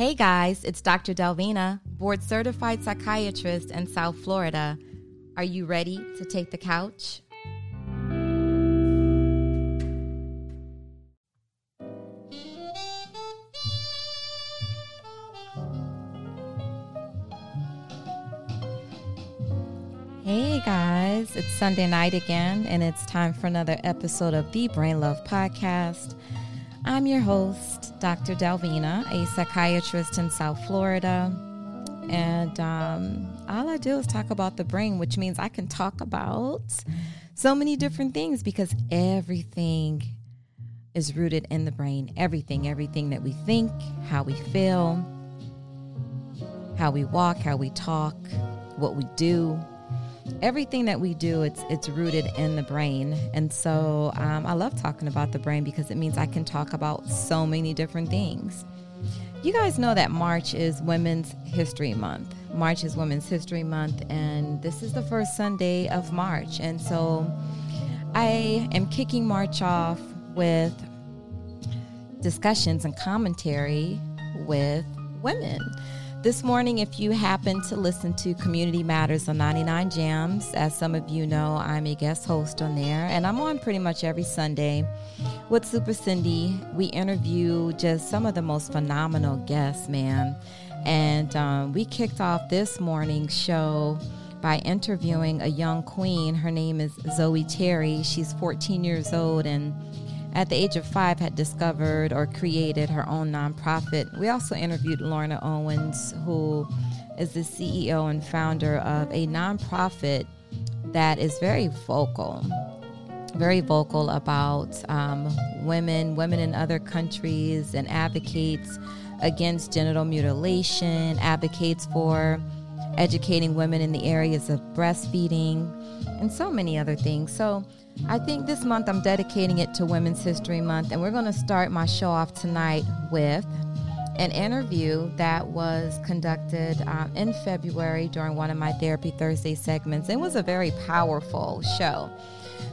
Hey guys, it's Dr. Delvina, board certified psychiatrist in South Florida. Are you ready to take the couch? Hey guys, it's Sunday night again, and it's time for another episode of the Brain Love Podcast. I'm your host, Dr. Delvina, a psychiatrist in South Florida. And um, all I do is talk about the brain, which means I can talk about so many different things because everything is rooted in the brain. Everything, everything that we think, how we feel, how we walk, how we talk, what we do, everything that we do it's it's rooted in the brain. And so um, i love talking about the brain because it means i can talk about so many different things. You guys know that march is women's history month. March is women's history month and this is the first sunday of march. And so i am kicking march off with discussions and commentary with women this morning, if you happen to listen to Community Matters on 99 Jamz, as some of you know, I'm a guest host on there, and I'm on pretty much every Sunday with Super Cindy. We interview just some of the most phenomenal guests, man. And um, we kicked off this morning's show by interviewing a young queen. Her name is Zoe Terry. She's 14 years old and at the age of five had discovered or created her own nonprofit. We also interviewed Lorna Owens, who is the CEO and founder of a nonprofit that is very vocal, very vocal about um, women, women in other countries, and advocates against genital mutilation, advocates for educating women in the areas of breastfeeding, and so many other things. So I think this month I'm dedicating it to Women's History Month, and we're going to start my show off tonight with an interview that was conducted um, in February during one of my Therapy Thursday segments. It was a very powerful show.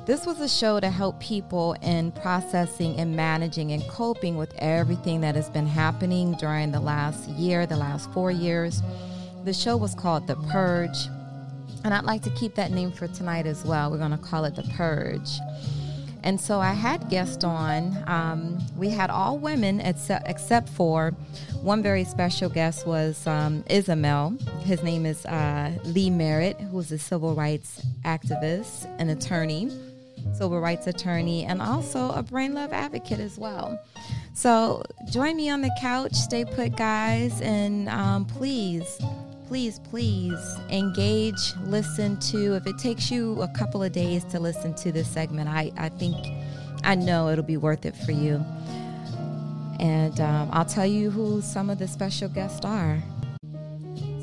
This was a show to help people in processing and managing and coping with everything that has been happening during the last year, the last four years. The show was called The Purge. And I'd like to keep that name for tonight as well. We're going to call it The Purge. And so I had guests on. Um, we had all women except, except for one very special guest was um. His name is uh, Lee Merritt, who's a civil rights activist, an attorney, civil rights attorney, and also a brain love advocate as well. So join me on the couch, stay put, guys, and um, please please, please engage, listen to. If it takes you a couple of days to listen to this segment, I, I think, I know it'll be worth it for you. And um, I'll tell you who some of the special guests are.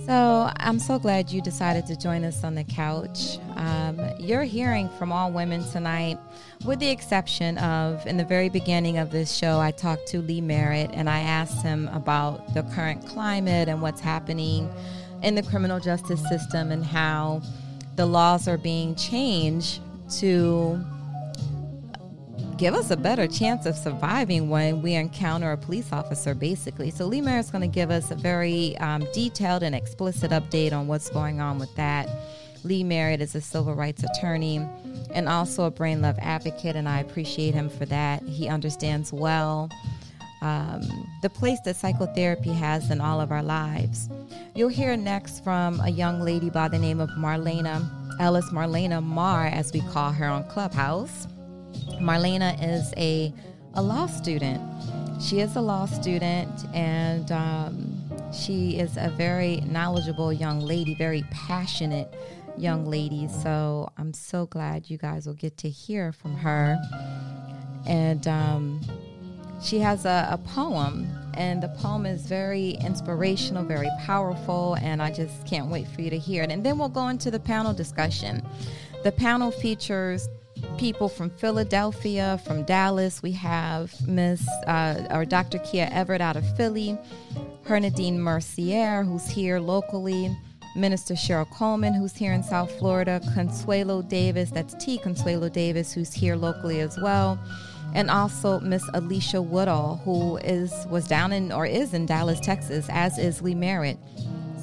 So I'm so glad you decided to join us on the couch. Um, you're hearing from all women tonight, with the exception of in the very beginning of this show, I talked to Lee Merritt and I asked him about the current climate and what's happening in the criminal justice system and how the laws are being changed to give us a better chance of surviving when we encounter a police officer, basically. So, Lee Merritt is going to give us a very um, detailed and explicit update on what's going on with that. Lee Merritt is a civil rights attorney and also a brain love advocate, and I appreciate him for that. He understands well um, the place that psychotherapy has in all of our lives. You'll hear next from a young lady by the name of Marlena Ellis, Marlena Mar, as we call her on Clubhouse. Marlena is a, a law student. She is a law student and um, she is a very knowledgeable young lady, very passionate young lady. So I'm so glad you guys will get to hear from her. And um, she has a, a poem, and the poem is very inspirational, very powerful, and I just can't wait for you to hear it. And then we'll go into the panel discussion. The panel features people from Philadelphia, from Dallas. We have Miss uh, or Dr. Kia Everett out of Philly, Hernadine Mercier, who's here locally, Minister Cheryl Coleman, who's here in South Florida, Consuelo Davis, that's T. Consuelo Davis, who's here locally as well and also Miss Alicia Woodall, who is was down in or is in Dallas, Texas, as is Lee Merritt.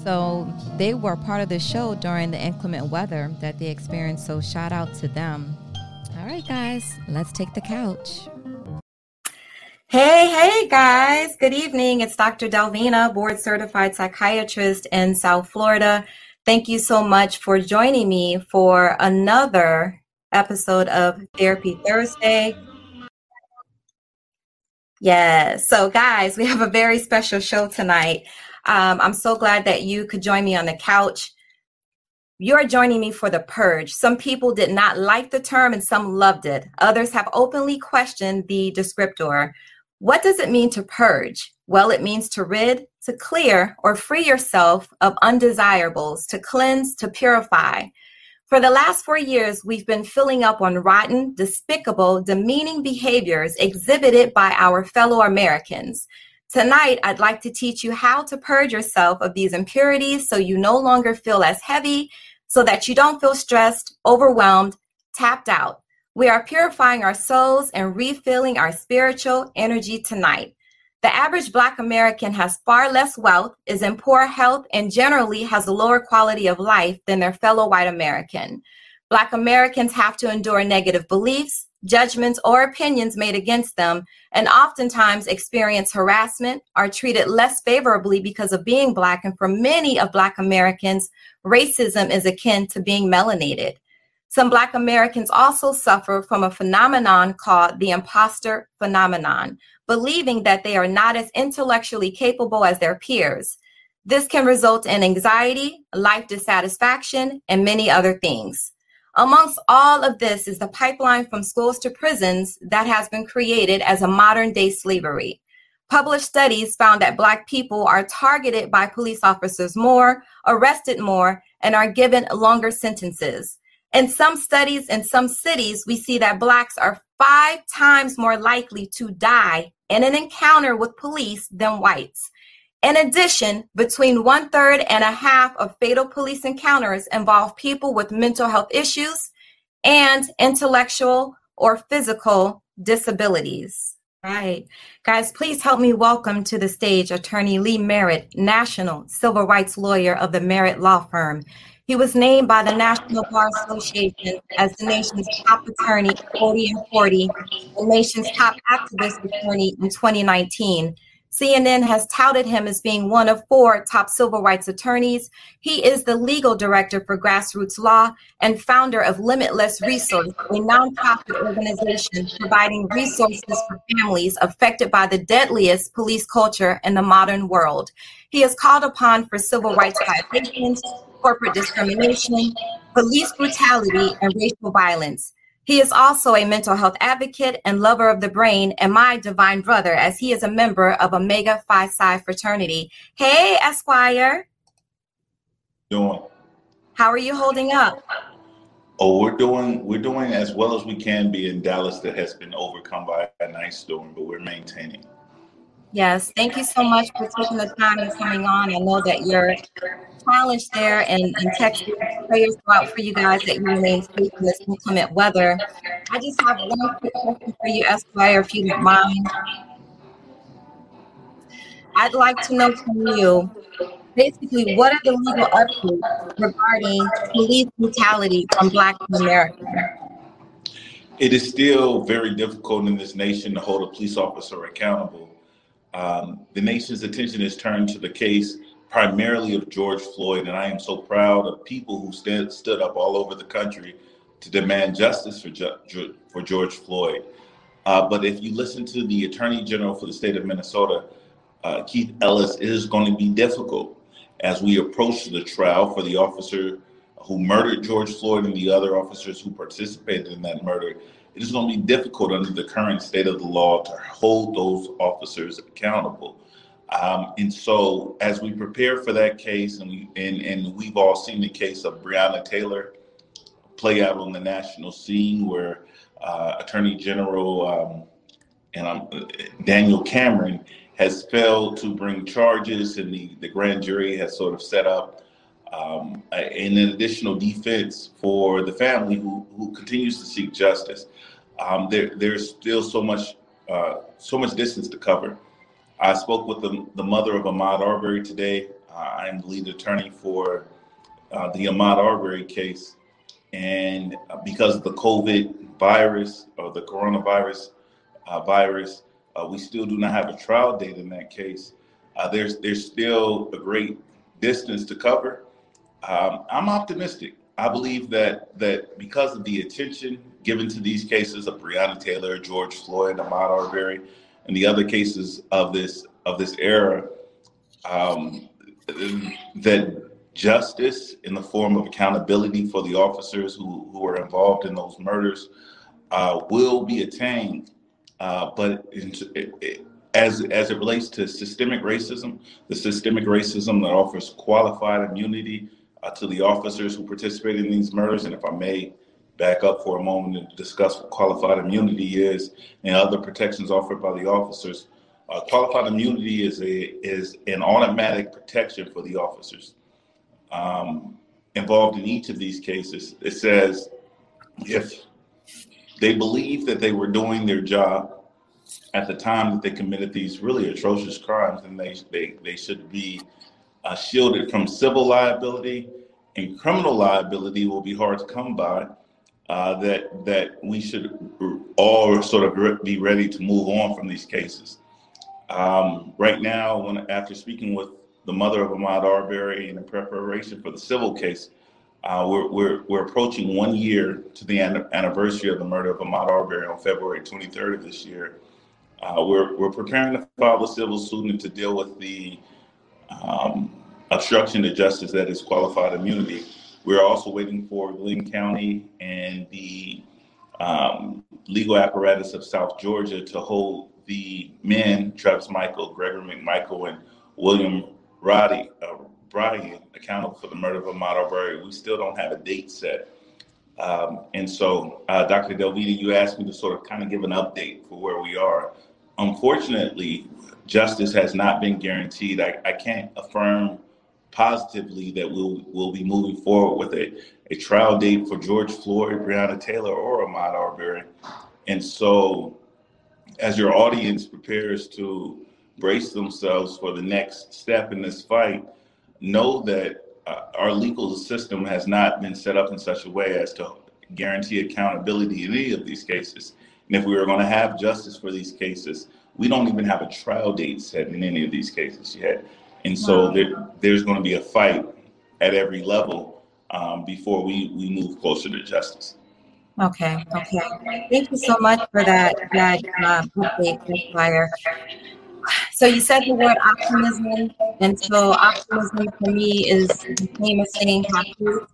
So they were part of the show during the inclement weather that they experienced. So shout out to them. All right, guys, let's take the couch. Hey, hey, guys. Good evening. It's Dr. Delvina, board certified psychiatrist in South Florida. Thank you so much for joining me for another episode of Therapy Thursday. Yes. So, guys, we have a very special show tonight. Um, I'm so glad that you could join me on the couch. You're joining me for the purge. Some people did not like the term and some loved it. Others have openly questioned the descriptor. What does it mean to purge? Well, it means to rid, to clear, or free yourself of undesirables, to cleanse, to purify. For the last four years, we've been filling up on rotten, despicable, demeaning behaviors exhibited by our fellow Americans. Tonight, I'd like to teach you how to purge yourself of these impurities so you no longer feel as heavy, so that you don't feel stressed, overwhelmed, tapped out. We are purifying our souls and refilling our spiritual energy tonight. The average Black American has far less wealth, is in poor health, and generally has a lower quality of life than their fellow white American. Black Americans have to endure negative beliefs, judgments, or opinions made against them, and oftentimes experience harassment, are treated less favorably because of being Black. And for many of Black Americans, racism is akin to being melanated. Some Black Americans also suffer from a phenomenon called the imposter phenomenon, believing that they are not as intellectually capable as their peers. This can result in anxiety, life dissatisfaction, and many other things. Amongst all of this is the pipeline from schools to prisons that has been created as a modern day slavery. Published studies found that Black people are targeted by police officers more, arrested more, and are given longer sentences. In some studies in some cities, we see that Blacks are five times more likely to die in an encounter with police than whites. In addition, between one third and a half of fatal police encounters involve people with mental health issues and intellectual or physical disabilities. Right. Guys, please help me welcome to the stage attorney Lee Merritt, national civil rights lawyer of the Merritt Law Firm. He was named by the National Bar Association as the nation's top attorney 40 and 40, the nation's top activist attorney in 2019. CNN has touted him as being one of four top civil rights attorneys. He is the legal director for Grassroots Law and founder of Limitless Resource, a nonprofit organization providing resources for families affected by the deadliest police culture in the modern world. He is called upon for civil rights violations, corporate discrimination, police brutality, and racial violence. He is also a mental health advocate and lover of the brain and my divine brother, as he is a member of Omega Phi Psi fraternity. Hey, Esquire. Doing. How are you holding up? Oh, we're doing we're doing as well as we can be in Dallas that has been overcome by a nice storm, but we're maintaining. Yes, thank you so much for taking the time and coming on. I know that you're challenged there and, and Texas. Prayers go out for you guys that you remain safe in this inclement weather. I just have one quick question for you, Esquire, if you don't mind. I'd like to know from you basically what are the legal updates regarding police brutality from Black America? It is still very difficult in this nation to hold a police officer accountable um, the nation's attention is turned to the case primarily of George Floyd, and I am so proud of people who stood up all over the country to demand justice for, ju- for George Floyd. Uh, but if you listen to the Attorney General for the state of Minnesota, uh, Keith Ellis, it is going to be difficult as we approach the trial for the officer who murdered George Floyd and the other officers who participated in that murder it is going to be difficult under the current state of the law to hold those officers accountable. Um, and so, as we prepare for that case, and we and, and we've all seen the case of Breonna Taylor play out on the national scene, where uh, Attorney General um, and um, Daniel Cameron has failed to bring charges, and the, the grand jury has sort of set up um, an additional defense for the family who, who continues to seek justice. um, there, there's still so much uh, so much distance to cover. I spoke with the, the mother of Ahmaud Arbery today. Uh, I am the lead attorney for uh, the Ahmaud Arbery case. And because of the COVID virus or the coronavirus uh, virus, uh, we still do not have a trial date in that case. Uh, there's there's still a great distance to cover. Um, I'm optimistic. I believe that that because of the attention given to these cases of Breonna Taylor, George Floyd, Ahmaud Arbery, and the other cases of this of this era, um, that justice in the form of accountability for the officers who, who are involved in those murders uh, will be attained. Uh, but it, it, as as it relates to systemic racism, the systemic racism that offers qualified immunity uh, to the officers who participated in these murders, and if I may back up for a moment and discuss what qualified immunity is and other protections offered by the officers. Uh, qualified immunity is a is an automatic protection for the officers um, involved in each of these cases. It says if they believe that they were doing their job at the time that they committed these really atrocious crimes, then they they, they should be uh, shielded from civil liability and criminal liability will be hard to come by. Uh, that that we should all sort of be ready to move on from these cases. Um, right now, when after speaking with the mother of Ahmaud Arbery in preparation for the civil case, uh, we're, we're, we're approaching one year to the an- anniversary of the murder of Ahmaud Arbery on February 23rd of this year. Uh, we're, we're preparing to file the civil suit and to deal with the um, obstruction to justice that is qualified immunity. We're also waiting for Glynn County and the um, legal apparatus of South Georgia to hold the men, Travis McMichael, Gregory McMichael, and William Roddy, uh, accountable for the murder of Ahmaud Arbery. We still don't have a date set. Um, and so, uh, Dr. Delvita, you asked me to sort of kind of give an update for where we are. Unfortunately, justice has not been guaranteed. I, I can't affirm positively that we'll we'll be moving forward with a, a trial date for George Floyd, Breonna Taylor, or Ahmaud Arbery. And so, as your audience prepares to brace themselves for the next step in this fight, know that uh, our legal system has not been set up in such a way as to guarantee accountability in any of these cases. And if we are going to have justice for these cases, we don't even have a trial date set in any of these cases yet. And so wow. there, there's going to be a fight at every level um, before we, we move closer to justice. Okay, okay. Thank you so much for that that uh, update, Fire. So you said the word optimism, and so optimism for me is the same as saying happy.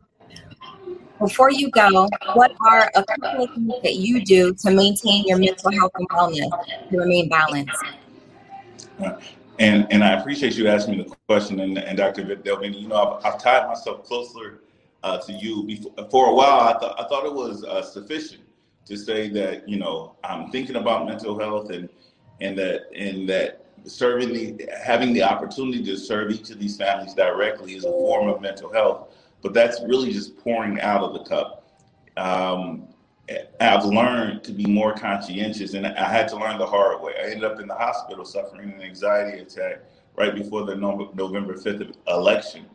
Before you go, what are a couple of things that you do to maintain your mental health and wellness to remain balanced? And and I appreciate you asking me the question. And, and Dr. Delvin, you know, I've, I've tied myself closer uh, to you. Before, for a while, I thought I thought it was uh, sufficient to say that you know I'm thinking about mental health and and that and that serving the having the opportunity to serve each of these families directly is a form of mental health. But that's really just pouring out of the cup. Um, I've learned to be more conscientious, and I had to learn the hard way. I ended up in the hospital suffering an anxiety attack right before the November 5th election.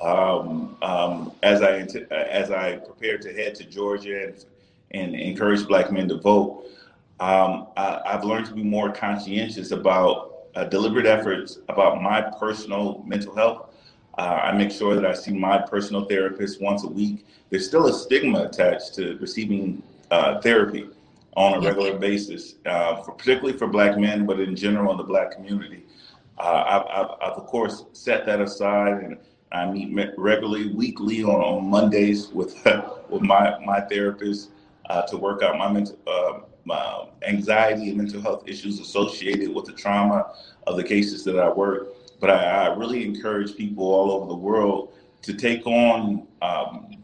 Um, um, as I as I prepared to head to Georgia and, and encourage Black men to vote, um, I, have learned to be more conscientious about uh, deliberate efforts about my personal mental health. Uh, I make sure that I see my personal therapist once a week there's still a stigma attached to receiving uh, therapy on a regular basis, uh, for, particularly for Black men, but in general in the Black community. Uh, I've, I've, I've, of course, set that aside and I meet regularly, weekly on, on Mondays with with my, my therapist uh, to work out my mental uh, my anxiety and mental health issues associated with the trauma of the cases that I work. But I, I really encourage people all over the world to take on um,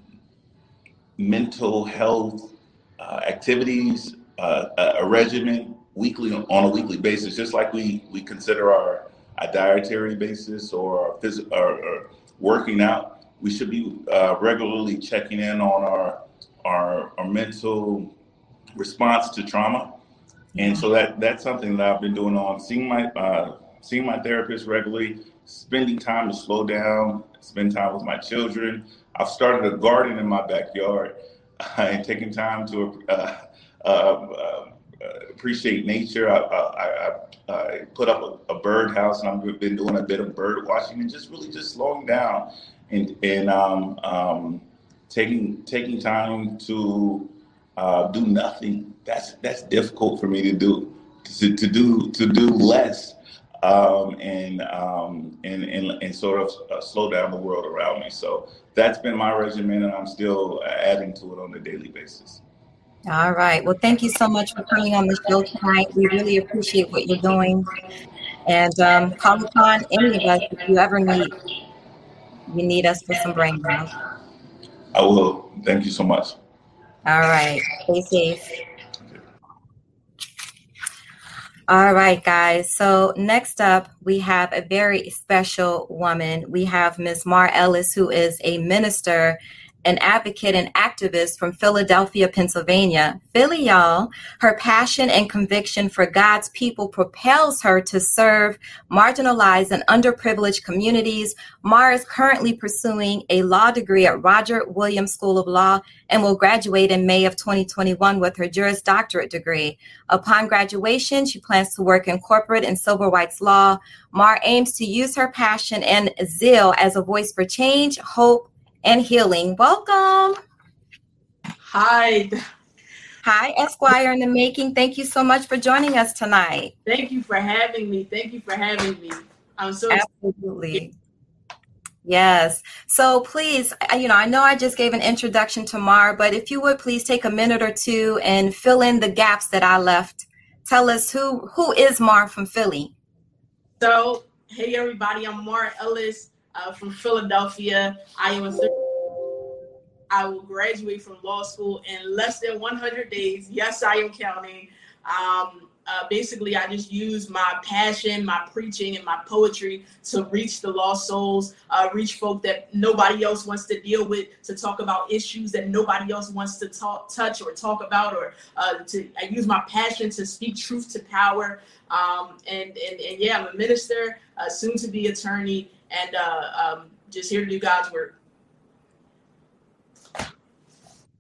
mental health uh, activities, uh, a regimen weekly on a weekly basis, just like we we consider our, our dietary basis or, phys- or, or, working out. We should be uh, regularly checking in on our, our our mental response to trauma. And so that that's something that I've been doing on seeing my uh, seeing my therapist regularly, spending time to slow down, spend time with my children. I've started a garden in my backyard and taking time to uh, uh, uh, appreciate nature. I, I, I, I put up a, a birdhouse and I've been doing a bit of bird watching and just really just slowing down and and um, um, taking taking time to uh, do nothing. That's that's difficult for me to do. To, to do to do less um, and, um, and and and sort of uh, slow down the world around me. So that's been my regimen, and I'm still adding to it on a daily basis. All right. Well, thank you so much for coming on the show tonight. We really appreciate what you're doing, and um, call upon any of us if you ever need you need us for some brain ground. I will. Thank you so much. All right. Stay safe. All right, guys. So next up, we have a very special woman. We have Ms. Mar Ellis, who is a minister an advocate and activist from Philadelphia, Pennsylvania. Philly, y'all, her passion and conviction for God's people propels her to serve marginalized and underprivileged communities. Mar is currently pursuing a law degree at Roger Williams School of Law and will graduate in May of 2021 with her Juris Doctorate degree. Upon graduation, she plans to work in corporate and civil rights law. Mar aims to use her passion and zeal as a voice for change, hope, and healing. Welcome. Hi. Hi, Esquire in the making. Thank you so much for joining us tonight. Thank you for having me. Thank you for having me. I'm so absolutely. Yes. So please, you know, I know I just gave an introduction to Mar, but if you would please take a minute or two and fill in the gaps that I left. Tell us who who is Mar from Philly. So, hey everybody, I'm Mar Ellis uh, from Philadelphia. I am. I will graduate from law school in less than 100 days. Yes, I am counting. Um, uh, basically, I just use my passion, my preaching, and my poetry to reach the lost souls, uh, reach folk that nobody else wants to deal with, to talk about issues that nobody else wants to talk, touch or talk about, or uh, to I use my passion to speak truth to power. Um, and, and and yeah, I'm a minister, soon to be attorney, and uh, um, just here to do God's work.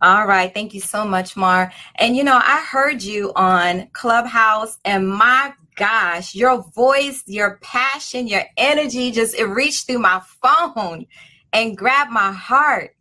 All right. Thank you so much, Mar. And you know, I heard you on Clubhouse, and my gosh, your voice, your passion, your energy just it reached through my phone and grabbed my heart.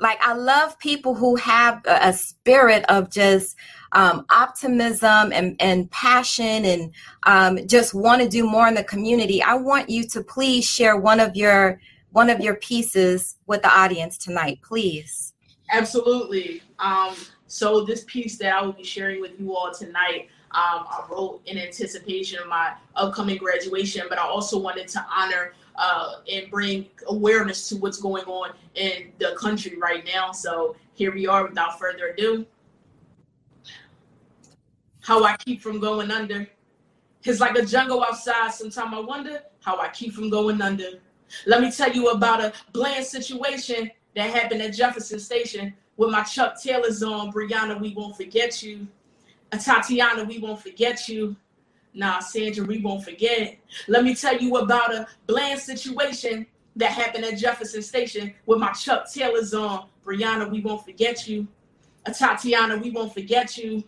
Like, I love people who have a, a spirit of just um, optimism and, and passion and um, just want to do more in the community, I want you to please share one of your one of your pieces with the audience tonight, please. Absolutely. Um, so this piece that I will be sharing with you all tonight, um, I wrote in anticipation of my upcoming graduation, but I also wanted to honor uh, and bring awareness to what's going on in the country right now. So here we are. Without further ado how I keep from going under. It's like a jungle outside. Sometimes I wonder how I keep from going under. Let me tell you about a bland situation that happened at Jefferson Station with my Chuck Taylors on. Breonna, we won't forget you. Tatiana, we won't forget you. Nah, Sandra, we won't forget. Let me tell you about a bland situation that happened at Jefferson Station with my Chuck Taylors on. Breonna, we won't forget you. Tatiana, we won't forget you.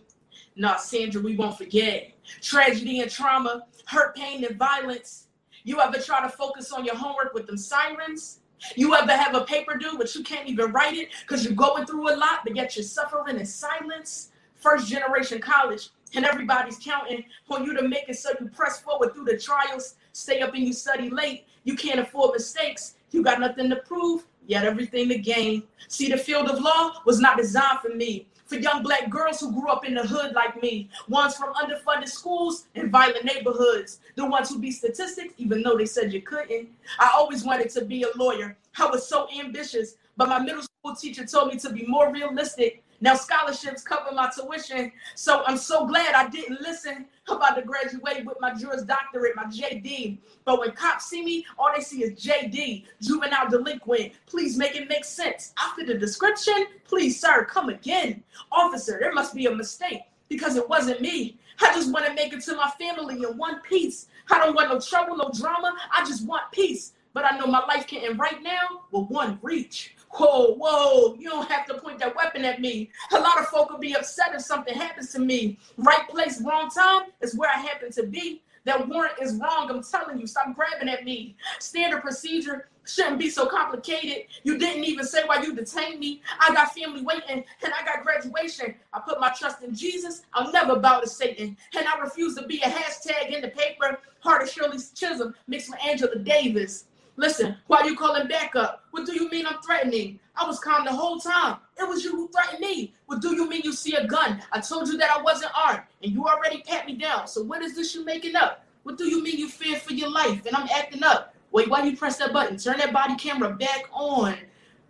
Nah, Sandra, we won't forget. Tragedy and trauma, hurt, pain, and violence. You ever try to focus on your homework with them sirens? You ever have a paper due, but you can't even write it because you're going through a lot, but yet you're suffering in silence? First generation college, and everybody's counting on you to make it so you press forward through the trials, stay up and you study late. You can't afford mistakes. You got nothing to prove, yet everything to gain. See, the field of law was not designed for me for young black girls who grew up in the hood like me, ones from underfunded schools and violent neighborhoods, the ones who beat statistics even though they said you couldn't. I always wanted to be a lawyer. I was so ambitious, but my middle school teacher told me to be more realistic now scholarships cover my tuition. So I'm so glad I didn't listen. About to graduate with my Juris Doctorate, my JD. But when cops see me, all they see is JD, juvenile delinquent. Please make it make sense. After the description, please, sir, come again. Officer, there must be a mistake. because it wasn't me. I just want to make it to my family in one piece. I don't want no trouble, no drama. I just want peace. But I know my life can't end right now with one reach. Whoa, whoa, you don't have to point that weapon at me. A lot of folk will be upset if something happens to me. Right place, wrong time is where I happen to be. That warrant is wrong. I'm telling you, stop grabbing at me. Standard procedure shouldn't be so complicated. You didn't even say why you detained me. I got family waiting and I got graduation. I put my trust in Jesus. I'll never bow to Satan. And I refuse to be a hashtag in the paper. Heart of Shirley Chisholm mixed with Angela Davis. Listen, why are you calling back up? What do you mean I'm threatening? I was calm the whole time. It was you who threatened me. What do you mean you see a gun? I told you that I wasn't armed, and you already pat me down. So what is this you making up? What do you mean you fear for your life and I'm acting up? Wait, why you press that button? Turn that body camera back on.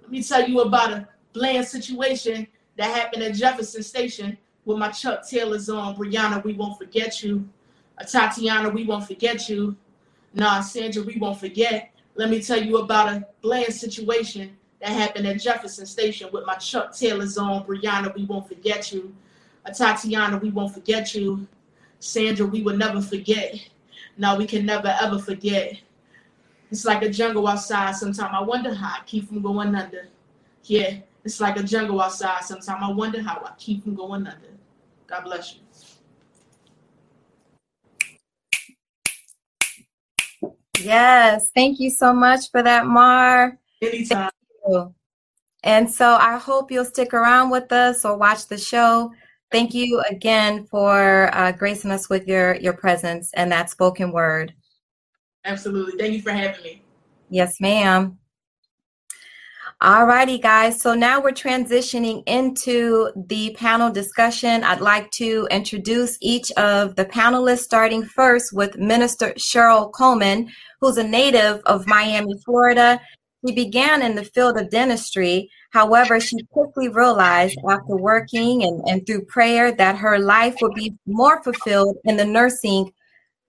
Let me tell you about a bland situation that happened at Jefferson Station with my Chuck Taylors on. Breonna, we won't forget you. Tatiana, we won't forget you. Nah, Sandra, we won't forget. Let me tell you about a bland situation that happened at Jefferson Station with my Chuck Taylors on. Breonna, we won't forget you. Uh, Tatiana, we won't forget you. Sandra, we will never forget. No, we can never ever forget. It's like a jungle outside. Sometimes I wonder how I keep from going under. Yeah, it's like a jungle outside. Sometimes I wonder how I keep from going under. God bless you. Yes, thank you so much for that, Mar. Anytime. And so I hope you'll stick around with us or watch the show. Thank you again for uh, gracing us with your your presence and that spoken word. Absolutely. Thank you for having me. Yes, ma'am. All righty, guys. So now we're transitioning into the panel discussion. I'd like to introduce each of the panelists, starting first with Minister Cheryl Coleman, who's a native of Miami, Florida. She began in the field of dentistry. However, she quickly realized after working and, and through prayer that her life would be more fulfilled in the nursing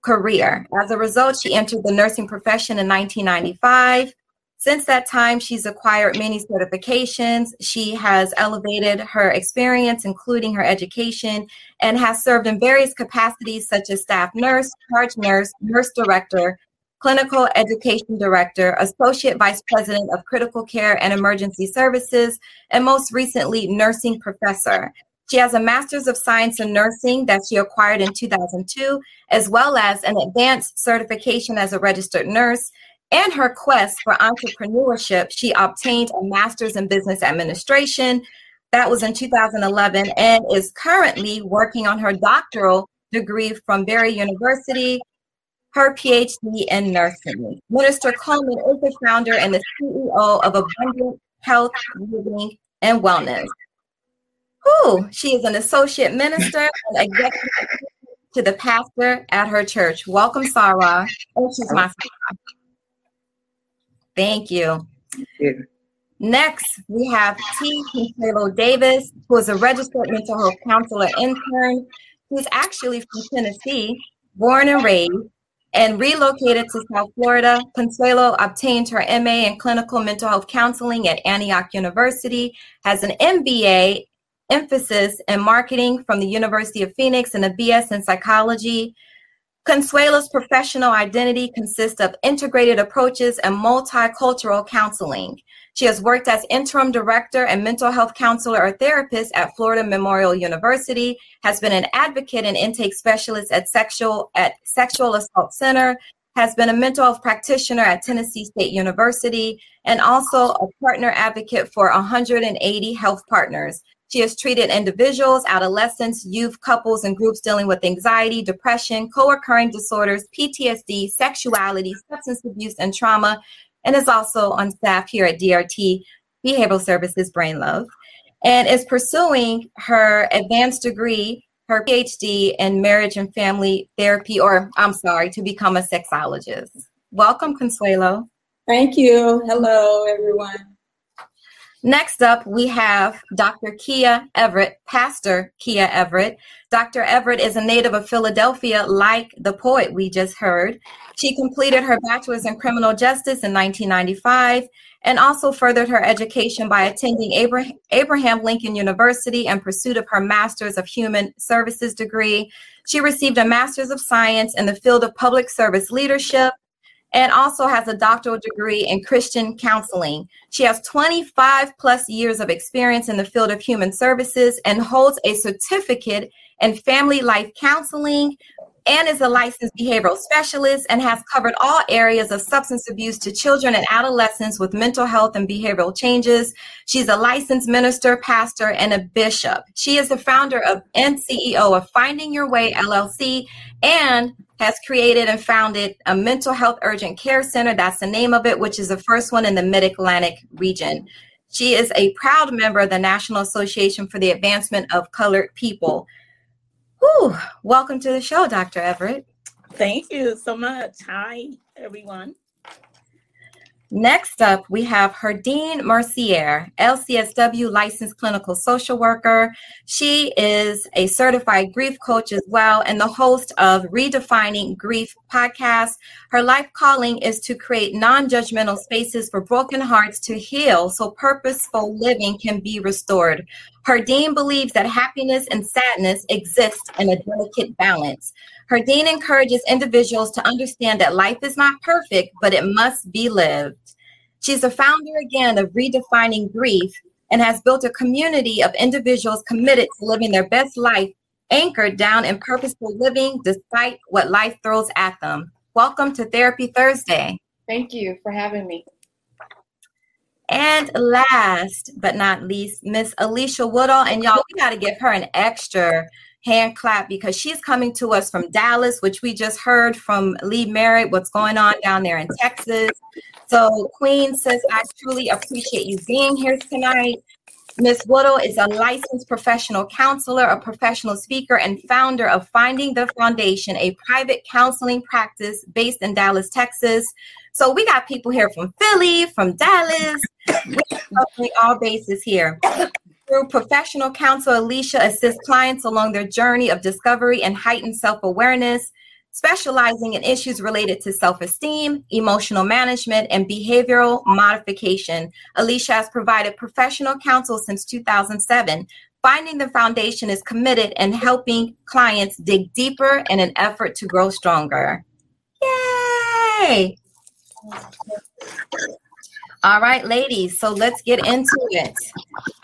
career. As a result, she entered the nursing profession in 1995. Since that time, she's acquired many certifications. She has elevated her experience, including her education, and has served in various capacities such as staff nurse, charge nurse, nurse director, clinical education director, associate vice president of critical care and emergency services, and most recently, nursing professor. She has a master's of science in nursing that she acquired in 2002, as well as an advanced certification as a registered nurse. And her quest for entrepreneurship, she obtained a master's in business administration. That was in 2011 and is currently working on her doctoral degree from Barry University her PhD in nursing. Minister Coleman is the founder and the CEO of Abundant Health, Living, and Wellness. Who? She is an associate minister and executive to the pastor at her church. Welcome, Sarah. Oh, she's my Sarah. Thank you. Thank you. Next, we have T. Consuelo Davis, who is a registered mental health counselor intern. She's actually from Tennessee, born and raised, and relocated to South Florida. Consuelo obtained her MA in clinical mental health counseling at Antioch University, has an MBA emphasis in marketing from the University of Phoenix and a BS in psychology. Consuelo's professional identity consists of integrated approaches and multicultural counseling. She has worked as interim director and mental health counselor or therapist at Florida Memorial University, has been an advocate and intake specialist at sexual at Sexual Assault Center, has been a mental health practitioner at Tennessee State University, and also a partner advocate for 180 health partners. She has treated individuals, adolescents, youth, couples, and groups dealing with anxiety, depression, co occurring disorders, PTSD, sexuality, substance abuse, and trauma, and is also on staff here at DRT Behavioral Services Brain Love, and is pursuing her advanced degree, her PhD in marriage and family therapy, or I'm sorry, to become a sexologist. Welcome, Consuelo. Thank you. Hello, everyone. Next up, we have Dr. Kia Everett, Pastor Kia Everett. Dr. Everett is a native of Philadelphia, like the poet we just heard. She completed her bachelor's in criminal justice in 1995 and also furthered her education by attending Abraham Lincoln University in pursuit of her master's of human services degree. She received a master's of science in the field of public service leadership and also has a doctoral degree in Christian counseling. She has 25 plus years of experience in the field of human services and holds a certificate in family life counseling and is a licensed behavioral specialist and has covered all areas of substance abuse to children and adolescents with mental health and behavioral changes. She's a licensed minister, pastor, and a bishop. She is the founder of and CEO of Finding Your Way LLC and has created and founded a mental health urgent care center. That's the name of it, which is the first one in the Mid Atlantic region. She is a proud member of the National Association for the Advancement of Colored People. Whew. Welcome to the show, Dr. Everett. Thank you so much. Hi, everyone. Next up, we have Herdine Mercier, LCSW licensed clinical social worker. She is a certified grief coach as well and the host of Redefining Grief podcast. Her life calling is to create non judgmental spaces for broken hearts to heal so purposeful living can be restored. Herdine believes that happiness and sadness exist in a delicate balance. Herdine encourages individuals to understand that life is not perfect, but it must be lived. She's the founder again of Redefining Grief and has built a community of individuals committed to living their best life, anchored down in purposeful living despite what life throws at them. Welcome to Therapy Thursday. Thank you for having me. And last but not least, Miss Alicia Woodall. And y'all, we got to give her an extra hand clap because she's coming to us from Dallas, which we just heard from Lee Merritt, what's going on down there in Texas. So, Queen says, I truly appreciate you being here tonight. Ms. Woodall is a licensed professional counselor, a professional speaker, and founder of Finding the Foundation, a private counseling practice based in Dallas, Texas. So we got people here from Philly, from Dallas. We're all bases here. Through professional counsel, Alicia assists clients along their journey of discovery and heightened self awareness, specializing in issues related to self esteem, emotional management, and behavioral modification. Alicia has provided professional counsel since 2007. Finding the Foundation is committed in helping clients dig deeper in an effort to grow stronger. Yay! All right, ladies. So let's get into it.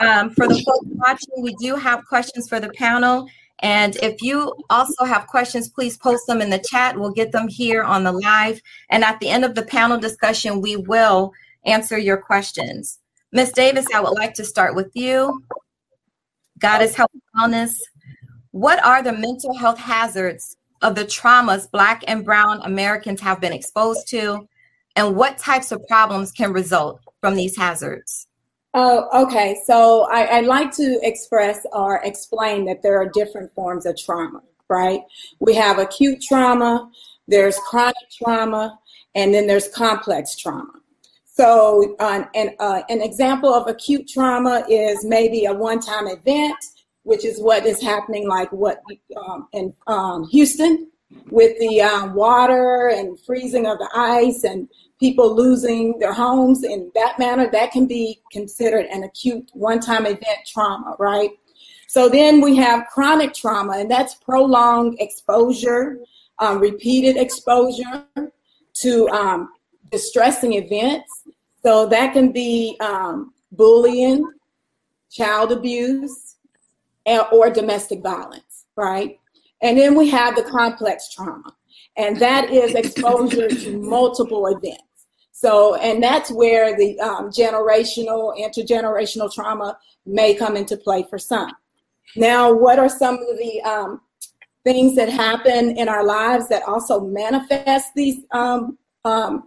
Um, for the folks watching, we do have questions for the panel. And if you also have questions, please post them in the chat. We'll get them here on the live. And at the end of the panel discussion, we will answer your questions. Ms. Davis, I would like to start with you. Goddess Health Wellness. What are the mental health hazards of the traumas Black and Brown Americans have been exposed to? And what types of problems can result from these hazards? Oh, okay. So I, would like to express or explain that there are different forms of trauma, right? We have acute trauma, there's chronic trauma, and then there's complex trauma. So, uh, an, uh, an example of acute trauma is maybe a one time event, which is what is happening, like what um, in um, Houston with the um, water and freezing of the ice and people losing their homes in that manner, that can be considered an acute one time event trauma, right? So then we have chronic trauma, and that's prolonged exposure, um, repeated exposure to um, distressing events. So that can be um, bullying, child abuse, or domestic violence, right? And then we have the complex trauma, and that is exposure to multiple events. So, and that's where the um, generational, intergenerational trauma may come into play for some. Now, what are some of the um, things that happen in our lives that also manifest these um, um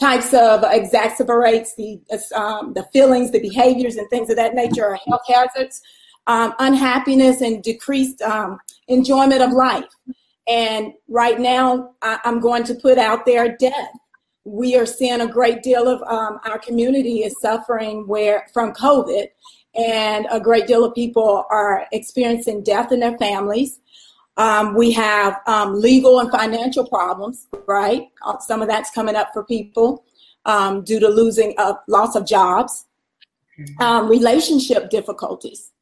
types of exacerbates the um, the feelings, the behaviors, and things of that nature are health hazards, um, unhappiness, and decreased enjoyment of life. And right now, I- I'm going to put out there death we are seeing a great deal of um, our community is suffering where from COVID, and a great deal of people are experiencing death in their families. Um, we have um, legal and financial problems, right? Uh, some of that's coming up for people um, due to losing a loss of jobs, um, relationship difficulties,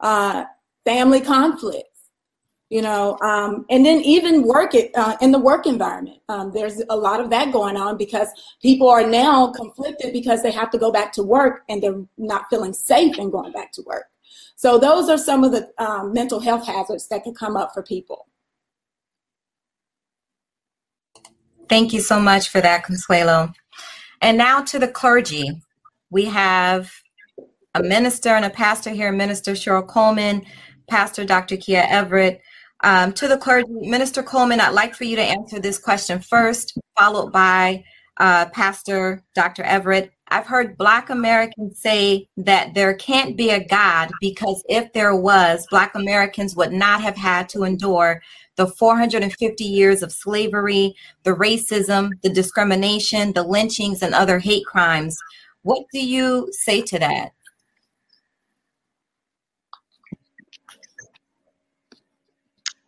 uh, family conflict you know um, and then even work it uh, in the work environment. Um, there's a lot of that going on because people are now conflicted because they have to go back to work and they're not feeling safe in going back to work. So those are some of the um, mental health hazards that can come up for people. Thank you so much for that consuelo. And now to the clergy. We have a minister and a pastor here minister cheryl coleman pastor dr kia everett um, to the clergy, Minister Coleman, I'd like for you to answer this question first, followed by uh, Pastor Dr. Everett. I've heard Black Americans say that there can't be a God because if there was, Black Americans would not have had to endure the 450 years of slavery, the racism, the discrimination, the lynchings, and other hate crimes. What do you say to that?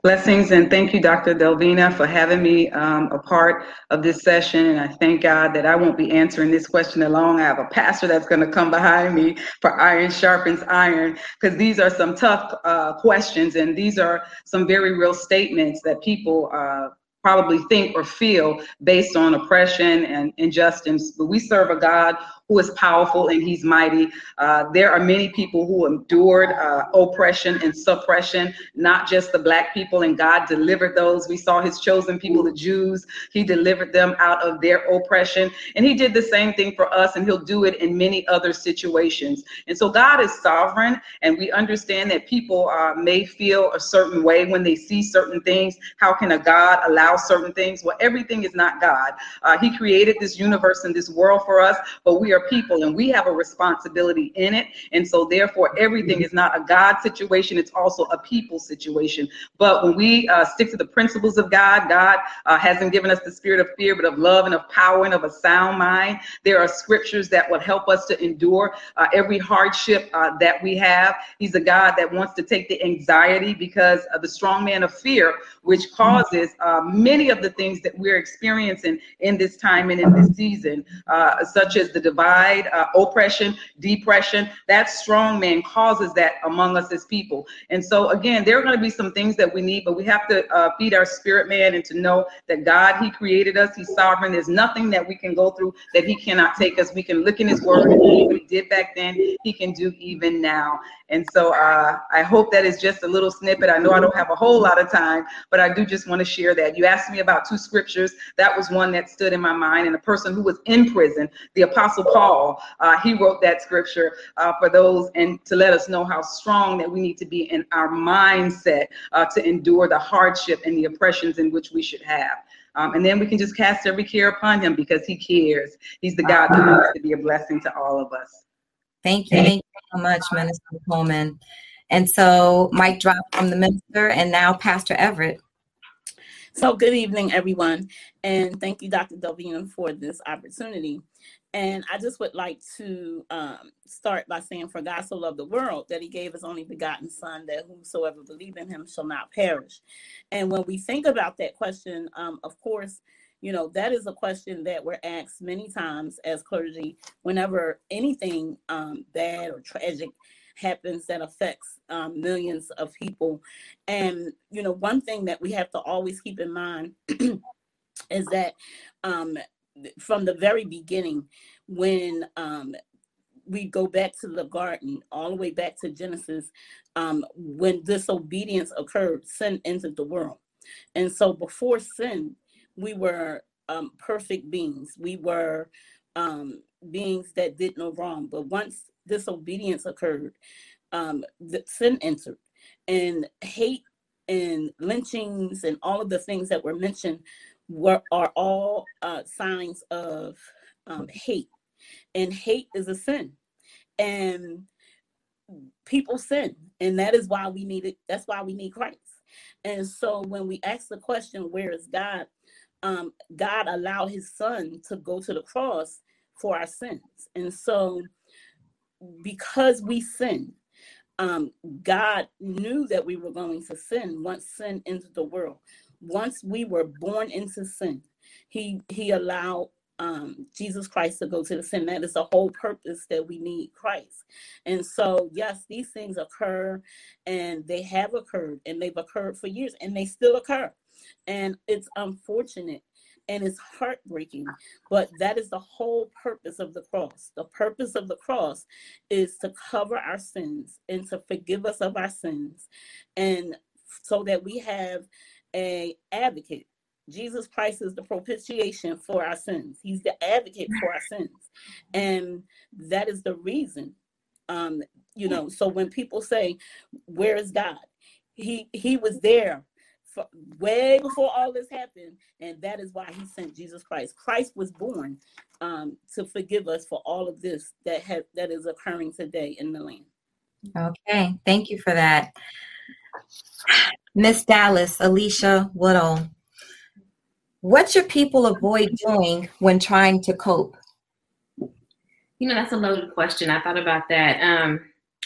Blessings and thank you, Dr. Delvina, for having me um, a part of this session. And I thank God that I won't be answering this question alone. I have a pastor that's going to come behind me for iron sharpens iron, because these are some tough uh, questions and these are some very real statements that people uh, probably think or feel based on oppression and injustice. But we serve a God who is powerful and he's mighty. Uh, there are many people who endured uh, oppression and suppression, not just the black people, and God delivered those. We saw his chosen people, the Jews. He delivered them out of their oppression. And he did the same thing for us, and he'll do it in many other situations. And so God is sovereign, and we understand that people uh, may feel a certain way when they see certain things. How can a God allow certain things? Well, everything is not God. Uh, he created this universe and this world for us, but we are people and we have a responsibility in it. And so, therefore, everything is not a God situation, it's also a people situation. But when we uh, stick to the principles of God, God uh, hasn't given us the spirit of fear, but of love and of power and of a sound mind. There are scriptures that will help us to endure uh, every hardship uh, that we have. He's a God that wants to take the anxiety because of the strong man of fear, which causes uh, many of the things that we're experiencing in this time and in this season, uh, such as the divine divide, uh, oppression, depression. That strong man causes that among us as people. And so, again, there are going to be some things that we need, but we have to uh, feed our spirit man and to know that God, He created us, He's sovereign. There's nothing that we can go through that He cannot take us. We can look in His Word, what He did back then, He can do even now. And so uh, I hope that is just a little snippet. I know I don't have a whole lot of time, but I do just want to share that. You asked me about two scriptures. That was one that stood in my mind. And a person who was in prison, the Apostle Paul, uh, he wrote that scripture uh, for those and to let us know how strong that we need to be in our mindset uh, to endure the hardship and the oppressions in which we should have. Um, and then we can just cast every care upon him because he cares. He's the God that wants to be a blessing to all of us. Thank you. Thank you so much, Minister Coleman. And so, Mike dropped from the minister, and now Pastor Everett. So, good evening, everyone, and thank you, Dr. Delvina, for this opportunity. And I just would like to um, start by saying, For God so loved the world that he gave his only begotten Son, that whosoever believe in him shall not perish. And when we think about that question, um, of course, you know that is a question that we're asked many times as clergy whenever anything um, bad or tragic happens that affects um, millions of people and you know one thing that we have to always keep in mind is that um, from the very beginning when um, we go back to the garden all the way back to genesis um, when disobedience occurred sin entered the world and so before sin we were um, perfect beings. We were um, beings that did no wrong. But once disobedience occurred, um, sin entered, and hate and lynchings and all of the things that were mentioned were are all uh, signs of um, hate, and hate is a sin, and people sin, and that is why we need it. That's why we need Christ. And so when we ask the question, "Where is God?" um, God allowed his son to go to the cross for our sins. And so, because we sin, um, God knew that we were going to sin once sin entered the world. Once we were born into sin, He He allowed um, Jesus Christ to go to the sin. That is the whole purpose that we need Christ. And so, yes, these things occur, and they have occurred, and they've occurred for years, and they still occur. And it's unfortunate and it's heartbreaking. But that is the whole purpose of the cross. The purpose of the cross is to cover our sins and to forgive us of our sins, and so that we have a advocate. Jesus Christ is the propitiation for our sins. He's the advocate for our sins, and that is the reason. Um, you know, so when people say, "Where is God?" He he was there way before all this happened, and that is why he sent Jesus Christ. Christ was born um, to forgive us for all of this that ha- that is occurring today in the land. Okay, thank you for that, Miss Dallas, Alicia Woodall. What should people avoid doing when trying to cope? You know, that's a loaded question. I thought about that. Um,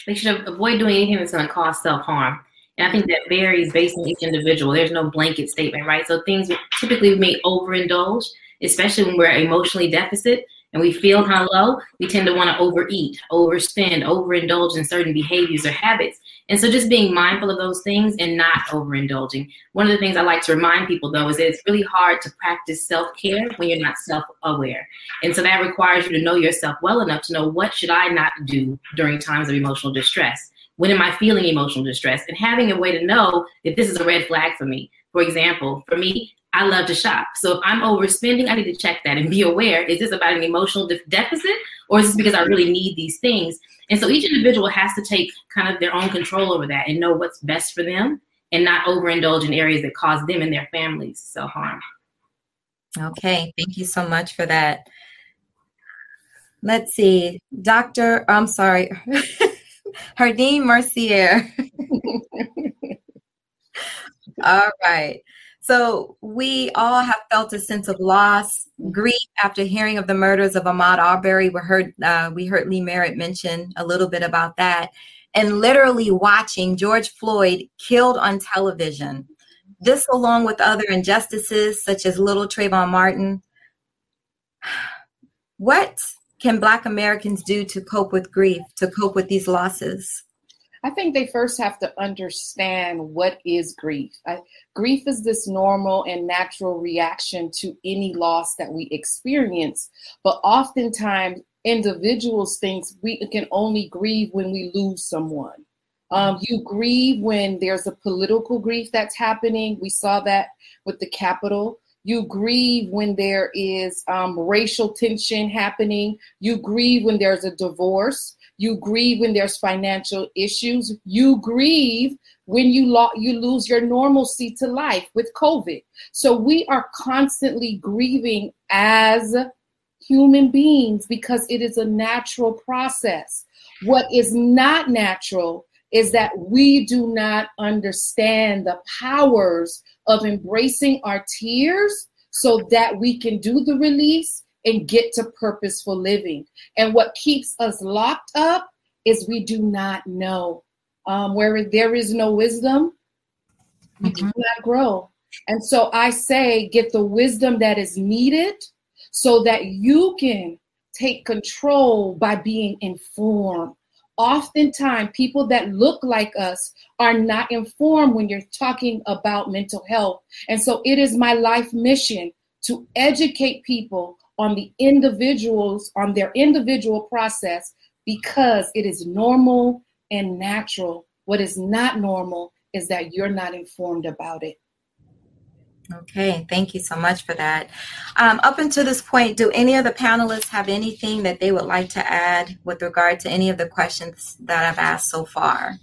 they should avoid doing anything that's going to cause self harm. And I think that varies based on each individual. There's no blanket statement, right? So things typically we may overindulge, especially when we're emotionally deficit and we feel kind of low, we tend to want to overeat, overspend, overindulge in certain behaviors or habits. And so just being mindful of those things and not overindulging. One of the things I like to remind people though is that it's really hard to practice self-care when you're not self-aware. And so that requires you to know yourself well enough to know what should I not do during times of emotional distress when am I feeling emotional distress? And having a way to know if this is a red flag for me. For example, for me, I love to shop. So if I'm overspending, I need to check that and be aware is this about an emotional de- deficit or is this because I really need these things? And so each individual has to take kind of their own control over that and know what's best for them and not overindulge in areas that cause them and their families so harm. Okay, thank you so much for that. Let's see, Dr. I'm sorry. Hardine Mercier. all right. So we all have felt a sense of loss, grief after hearing of the murders of Ahmaud Arbery. We heard uh, we heard Lee Merritt mention a little bit about that, and literally watching George Floyd killed on television. This, along with other injustices such as Little Trayvon Martin. What can Black Americans do to cope with grief, to cope with these losses? I think they first have to understand what is grief. I, grief is this normal and natural reaction to any loss that we experience, but oftentimes individuals think we can only grieve when we lose someone. Um, you grieve when there's a political grief that's happening. We saw that with the Capitol. You grieve when there is um, racial tension happening. You grieve when there's a divorce. You grieve when there's financial issues. You grieve when you lo- you lose your normalcy to life with COVID. So we are constantly grieving as human beings because it is a natural process. What is not natural is that we do not understand the powers of embracing our tears so that we can do the release and get to purposeful living. And what keeps us locked up is we do not know. Um, where there is no wisdom, we mm-hmm. do not grow. And so I say, get the wisdom that is needed so that you can take control by being informed oftentimes people that look like us are not informed when you're talking about mental health. And so it is my life mission to educate people on the individuals, on their individual process, because it is normal and natural. What is not normal is that you're not informed about it. Okay, thank you so much for that. Um, up until this point, do any of the panelists have anything that they would like to add with regard to any of the questions that I've asked so far?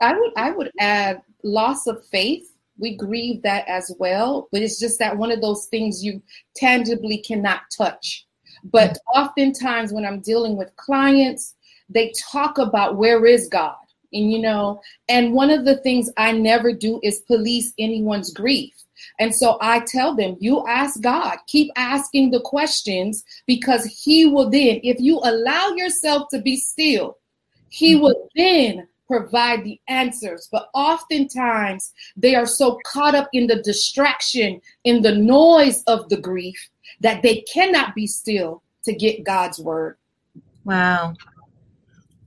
I would I would add loss of faith. We grieve that as well, but it's just that one of those things you tangibly cannot touch. But oftentimes when I'm dealing with clients, they talk about where is God? And you know, and one of the things I never do is police anyone's grief. And so I tell them, you ask God, keep asking the questions because He will then, if you allow yourself to be still, He mm-hmm. will then provide the answers. But oftentimes they are so caught up in the distraction, in the noise of the grief, that they cannot be still to get God's word. Wow.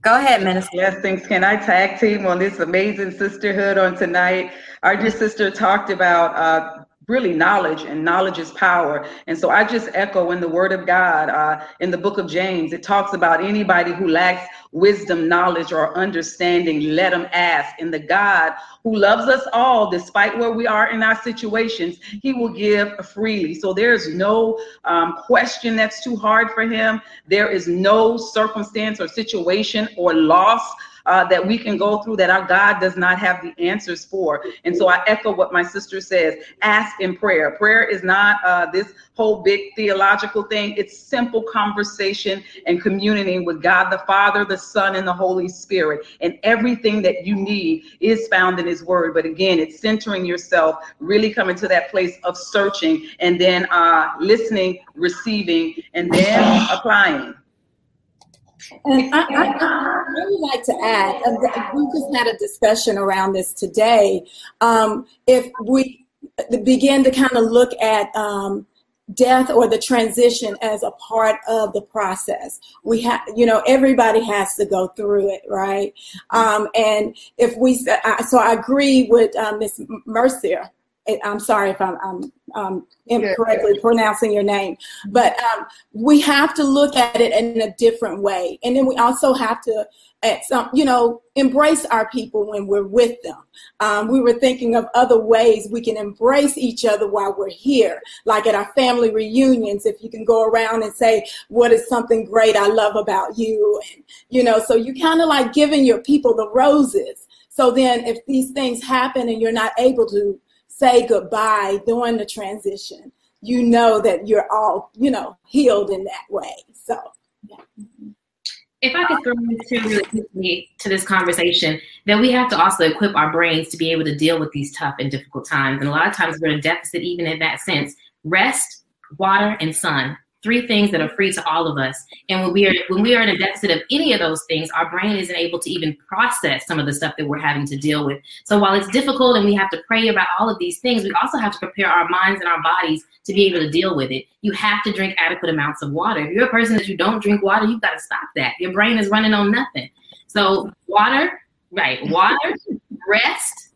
Go ahead, Minister. Yes, thanks. Can I tag team on this amazing sisterhood on tonight? Our dear sister talked about uh, really knowledge and knowledge is power. And so i just echo in the word of god uh, in the book of james it talks about anybody who lacks wisdom knowledge or understanding let them ask. And the god who loves us all despite where we are in our situations he will give freely. So there's no um, question that's too hard for him. There is no circumstance or situation or loss uh, that we can go through that our God does not have the answers for. And so I echo what my sister says ask in prayer. Prayer is not uh, this whole big theological thing, it's simple conversation and community with God the Father, the Son, and the Holy Spirit. And everything that you need is found in His Word. But again, it's centering yourself, really coming to that place of searching and then uh, listening, receiving, and then applying. And I, I, I, like to add, we just had a discussion around this today. Um, if we begin to kind of look at um, death or the transition as a part of the process, we have, you know, everybody has to go through it, right? Um, and if we, so I agree with uh, Ms. Mercier I'm sorry if I'm, I'm, I'm incorrectly pronouncing your name, but um, we have to look at it in a different way. And then we also have to, at some, you know, embrace our people when we're with them. Um, we were thinking of other ways we can embrace each other while we're here, like at our family reunions. If you can go around and say, "What is something great I love about you?" and you know, so you kind of like giving your people the roses. So then, if these things happen and you're not able to say goodbye during the transition, you know that you're all, you know, healed in that way. So, yeah. If I could throw into really quickly to this conversation, then we have to also equip our brains to be able to deal with these tough and difficult times. And a lot of times we're in a deficit, even in that sense. Rest, water, and sun three things that are free to all of us. And when we are when we are in a deficit of any of those things, our brain isn't able to even process some of the stuff that we're having to deal with. So while it's difficult and we have to pray about all of these things, we also have to prepare our minds and our bodies to be able to deal with it. You have to drink adequate amounts of water. If you're a person that you don't drink water, you've got to stop that. Your brain is running on nothing. So water, right? Water, rest,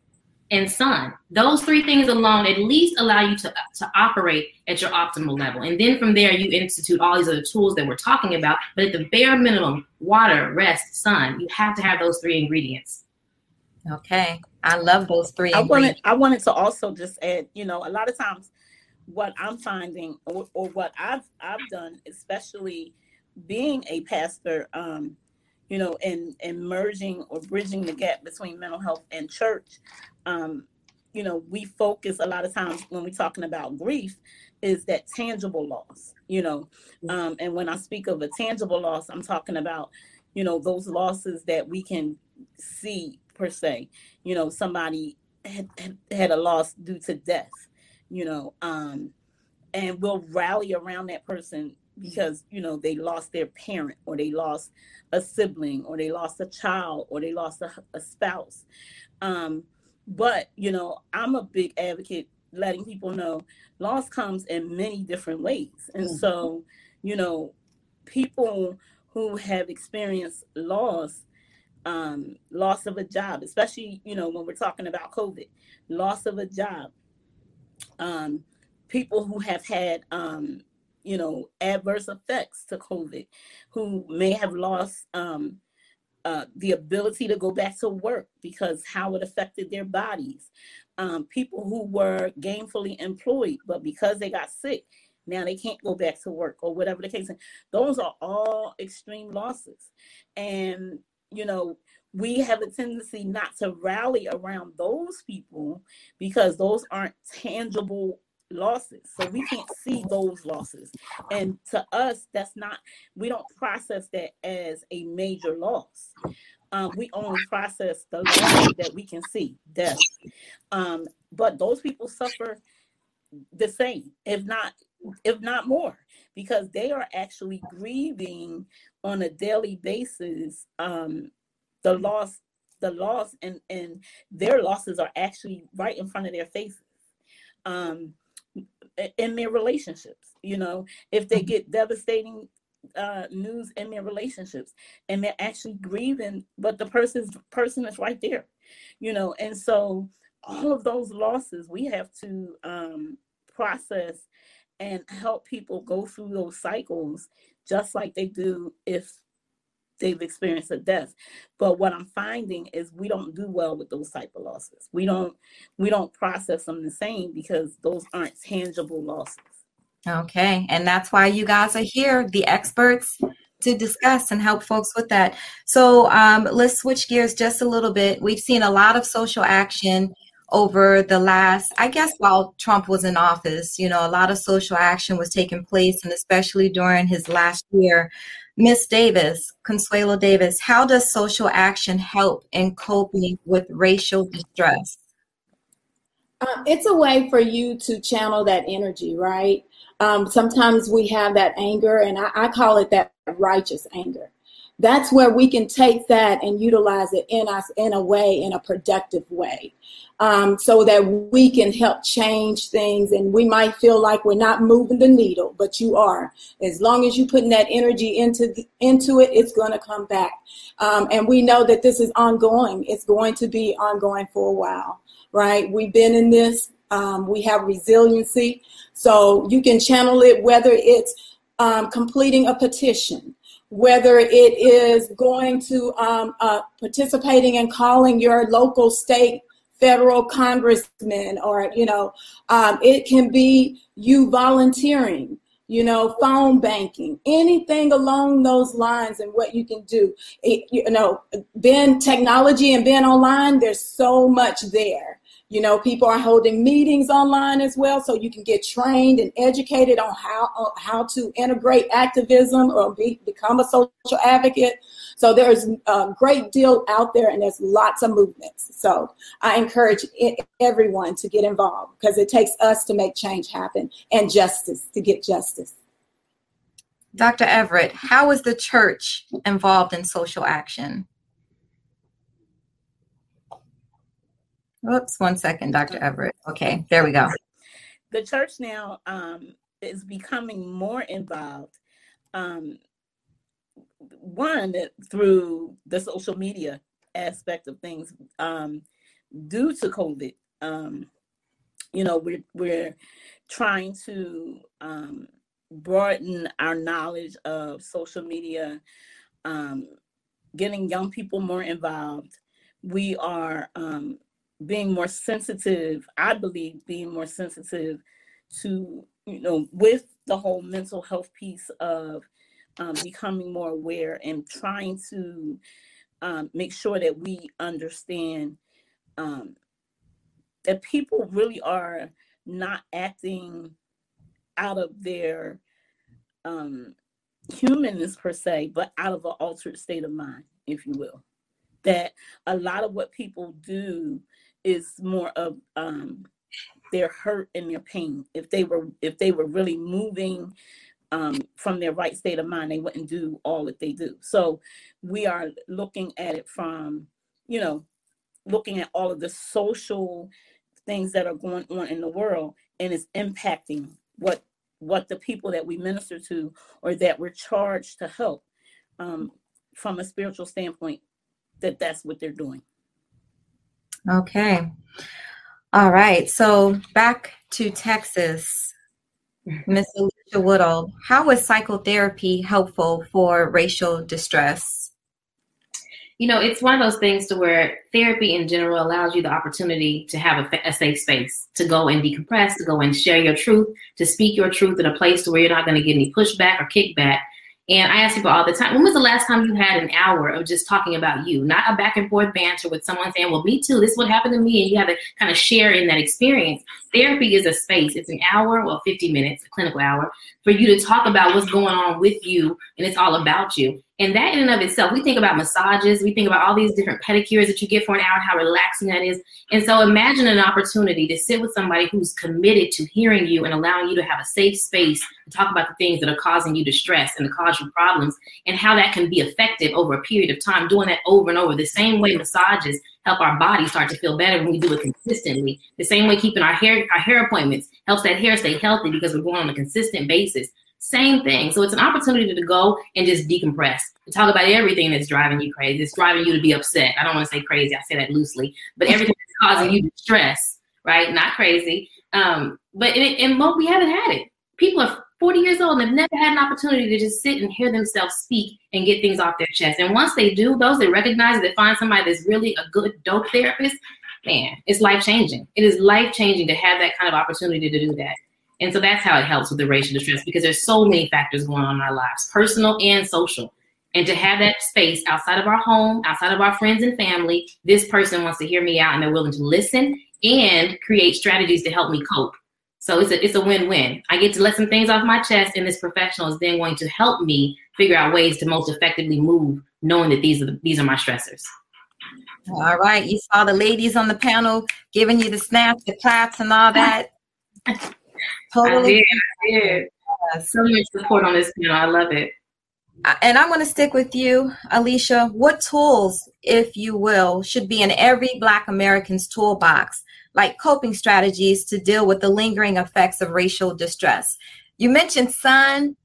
and sun. Those three things alone at least allow you to, to operate at your optimal level. And then from there, you institute all these other tools that we're talking about. But at the bare minimum, water, rest, sun, you have to have those three ingredients. Okay. I love those three. I wanted, I wanted to also just add, you know, a lot of times what I'm finding or, or what I've I've done, especially being a pastor, um, you know, and, and merging or bridging the gap between mental health and church um, you know, we focus a lot of times when we're talking about grief is that tangible loss, you know. Mm-hmm. Um, and when I speak of a tangible loss, I'm talking about, you know, those losses that we can see per se. You know, somebody had, had a loss due to death, you know, um, and we'll rally around that person because you know they lost their parent or they lost a sibling or they lost a child or they lost a, a spouse um, but, you know, I'm a big advocate letting people know loss comes in many different ways. And mm-hmm. so, you know, people who have experienced loss, um, loss of a job, especially, you know, when we're talking about COVID, loss of a job, um, people who have had, um, you know, adverse effects to COVID, who may have lost um, uh, the ability to go back to work because how it affected their bodies. Um, people who were gainfully employed, but because they got sick, now they can't go back to work or whatever the case. Those are all extreme losses. And, you know, we have a tendency not to rally around those people because those aren't tangible losses. So we can't see those losses. And to us, that's not, we don't process that as a major loss. Um, we only process the loss that we can see, death. Um, but those people suffer the same, if not if not more, because they are actually grieving on a daily basis um, the loss, the loss, and and their losses are actually right in front of their faces. Um, in their relationships, you know, if they mm-hmm. get devastating uh, news in their relationships and they're actually grieving, but the person's person is right there, you know, and so all of those losses we have to um, process and help people go through those cycles just like they do if they've experienced a death. But what i'm finding is we don't do well with those type of losses. We don't we don't process them the same because those aren't tangible losses. Okay and that's why you guys are here the experts to discuss and help folks with that. So um, let's switch gears just a little bit. We've seen a lot of social action over the last, I guess, while Trump was in office, you know, a lot of social action was taking place, and especially during his last year. Miss Davis, Consuelo Davis, how does social action help in coping with racial distress? Uh, it's a way for you to channel that energy, right? Um, sometimes we have that anger, and I, I call it that righteous anger that's where we can take that and utilize it in us in a way in a productive way. Um, so that we can help change things. And we might feel like we're not moving the needle but you are. As long as you're putting that energy into the, into it it's going to come back. Um, and we know that this is ongoing. It's going to be ongoing for a while right? We've been in this. Um, we have resiliency. So you can channel it whether it's um, completing a petition whether it is going to um, uh, participating and calling your local, state, federal congressman, or you know, um, it can be you volunteering. You know, phone banking, anything along those lines, and what you can do. It, you know, being technology and being online, there's so much there you know, people are holding meetings online as well, so you can get trained and educated on how on how to integrate activism or be, become a social advocate. So there's a great deal out there, and there's lots of movements. So I encourage everyone to get involved because it takes us to make change happen and justice to get justice. Dr. Everett, how is the church involved in social action? Oops, one second, Dr. Everett. Okay, there we go. The church now um, is becoming more involved. Um, one through the social media aspect of things um, due to COVID. Um, you know, we're we're trying to um, broaden our knowledge of social media, um, getting young people more involved. We are um, being more sensitive, I believe being more sensitive to, you know, with the whole mental health piece of um, becoming more aware and trying to um, make sure that we understand um, that people really are not acting out of their um, humanness per se, but out of an altered state of mind, if you will. That a lot of what people do is more of um, their hurt and their pain. If they were if they were really moving um, from their right state of mind, they wouldn't do all that they do. So we are looking at it from, you know, looking at all of the social things that are going on in the world and it's impacting what what the people that we minister to or that we're charged to help um, from a spiritual standpoint that that's what they're doing Okay. All right. So back to Texas, mm-hmm. Miss Alicia Woodall, how is psychotherapy helpful for racial distress? You know, it's one of those things to where therapy in general allows you the opportunity to have a, a safe space to go and decompress, to go and share your truth, to speak your truth in a place to where you're not going to get any pushback or kickback and I ask people all the time, when was the last time you had an hour of just talking about you, not a back and forth banter with someone saying, well, me too, this is what happened to me. And you have to kind of share in that experience. Therapy is a space. It's an hour, well, 50 minutes, a clinical hour, for you to talk about what's going on with you. And it's all about you. And that in and of itself, we think about massages, we think about all these different pedicures that you get for an hour, how relaxing that is. And so imagine an opportunity to sit with somebody who's committed to hearing you and allowing you to have a safe space to talk about the things that are causing you distress and to cause you problems and how that can be effective over a period of time, doing that over and over. The same way massages help our body start to feel better when we do it consistently. The same way keeping our hair our hair appointments helps that hair stay healthy because we're going on a consistent basis. Same thing. So it's an opportunity to go and just decompress, to talk about everything that's driving you crazy. It's driving you to be upset. I don't want to say crazy. I say that loosely, but everything that's causing you stress, right? Not crazy. Um, but in, in we haven't had it. People are 40 years old and they've never had an opportunity to just sit and hear themselves speak and get things off their chest. And once they do, those that recognize that find somebody that's really a good dope therapist, man, it's life changing. It is life changing to have that kind of opportunity to do that. And so that's how it helps with the racial distress because there's so many factors going on in our lives, personal and social. And to have that space outside of our home, outside of our friends and family, this person wants to hear me out and they're willing to listen and create strategies to help me cope. So it's a it's a win-win. I get to let some things off my chest, and this professional is then going to help me figure out ways to most effectively move, knowing that these are the, these are my stressors. All right, you saw the ladies on the panel giving you the snaps, the claps, and all that. totally. I did. I did. So much support on this panel. I love it. Uh, and I'm going to stick with you, Alicia. What tools, if you will, should be in every Black American's toolbox like coping strategies to deal with the lingering effects of racial distress. You mentioned sun,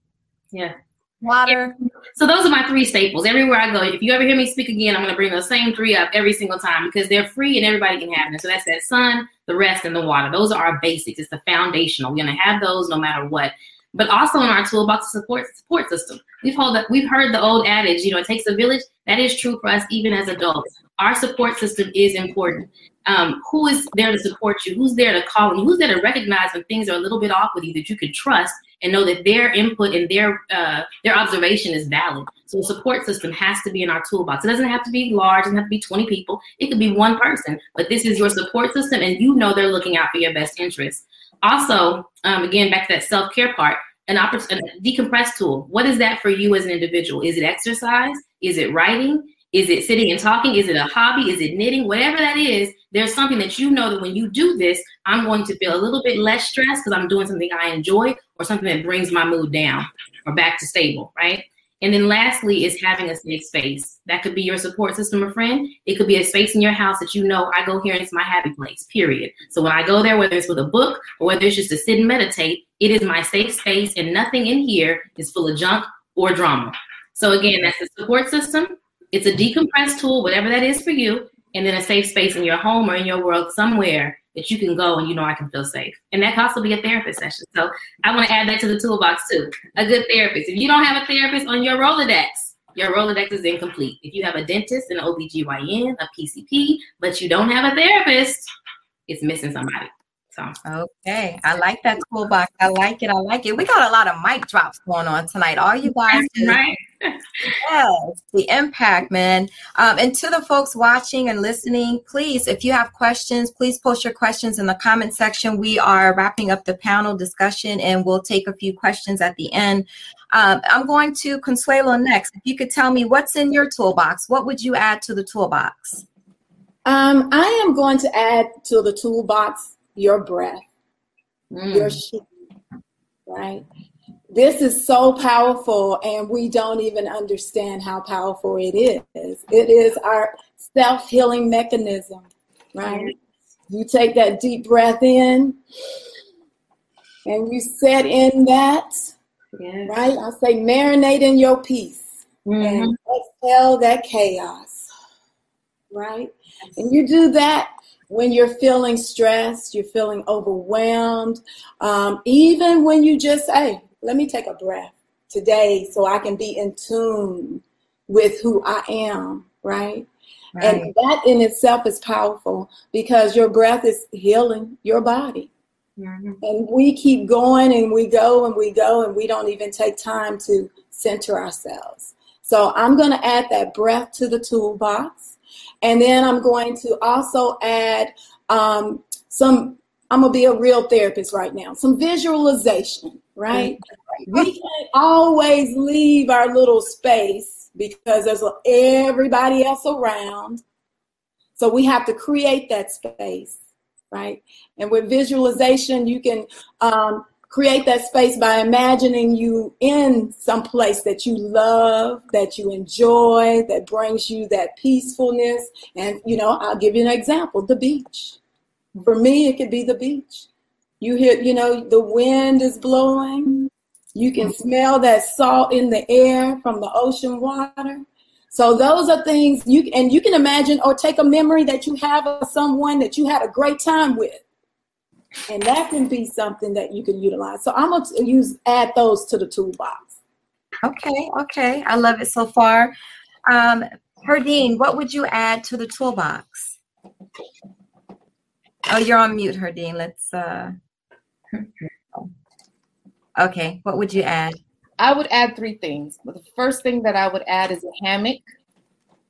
yeah, water. So those are my three staples. Everywhere I go, if you ever hear me speak again, I'm going to bring those same three up every single time because they're free and everybody can have them. So that's that sun, the rest, and the water. Those are our basics. It's the foundational. We're going to have those no matter what. But also in our toolbox support support system. We've heard that we've heard the old adage, you know, it takes a village. That is true for us even as adults. Our support system is important um, who is there to support you, who's there to call you, who's there to recognize when things are a little bit off with you that you can trust and know that their input and their uh, their observation is valid. So a support system has to be in our toolbox. It doesn't have to be large, it doesn't have to be 20 people. It could be one person, but this is your support system and you know they're looking out for your best interests. Also, um, again, back to that self-care part, an opportunity, a decompress tool. What is that for you as an individual? Is it exercise? Is it writing? Is it sitting and talking? Is it a hobby? Is it knitting? Whatever that is, there's something that you know that when you do this, I'm going to feel a little bit less stressed because I'm doing something I enjoy or something that brings my mood down or back to stable, right? And then lastly is having a safe space. That could be your support system or friend. It could be a space in your house that you know I go here and it's my happy place, period. So when I go there, whether it's with a book or whether it's just to sit and meditate, it is my safe space and nothing in here is full of junk or drama. So again, that's the support system it's a decompressed tool, whatever that is for you, and then a safe space in your home or in your world somewhere that you can go and you know I can feel safe. And that can also be a therapist session. So I want to add that to the toolbox too. A good therapist. If you don't have a therapist on your Rolodex, your Rolodex is incomplete. If you have a dentist, an OBGYN, a PCP, but you don't have a therapist, it's missing somebody. So okay, I like that toolbox. I like it. I like it. We got a lot of mic drops going on tonight. All you guys, right? Yes, the impact, man. Um, and to the folks watching and listening, please, if you have questions, please post your questions in the comment section. We are wrapping up the panel discussion, and we'll take a few questions at the end. Um, I'm going to Consuelo next. If you could tell me what's in your toolbox, what would you add to the toolbox? Um, I am going to add to the toolbox your breath, mm. your sheep, right? This is so powerful, and we don't even understand how powerful it is. It is our self healing mechanism, right? You take that deep breath in, and you set in that, yes. right? I say, marinate in your peace, mm-hmm. and exhale that chaos, right? And you do that when you're feeling stressed, you're feeling overwhelmed, um, even when you just say, let me take a breath today so I can be in tune with who I am, right? right? And that in itself is powerful because your breath is healing your body. Mm-hmm. And we keep going and we go and we go and we don't even take time to center ourselves. So I'm going to add that breath to the toolbox. And then I'm going to also add um, some, I'm going to be a real therapist right now, some visualization, right? We can't always leave our little space because there's everybody else around. So we have to create that space, right? And with visualization, you can um, create that space by imagining you in some place that you love, that you enjoy, that brings you that peacefulness. And, you know, I'll give you an example the beach. For me, it could be the beach. You hear, you know, the wind is blowing. You can smell that salt in the air from the ocean water. So those are things you and you can imagine or take a memory that you have of someone that you had a great time with and that can be something that you can utilize. So I'm gonna use add those to the toolbox. Okay, okay, I love it so far. Um, Herdine, what would you add to the toolbox? Oh, you're on mute, Herdine. Let's. Uh... Okay, what would you add? I would add three things. The first thing that I would add is a hammock.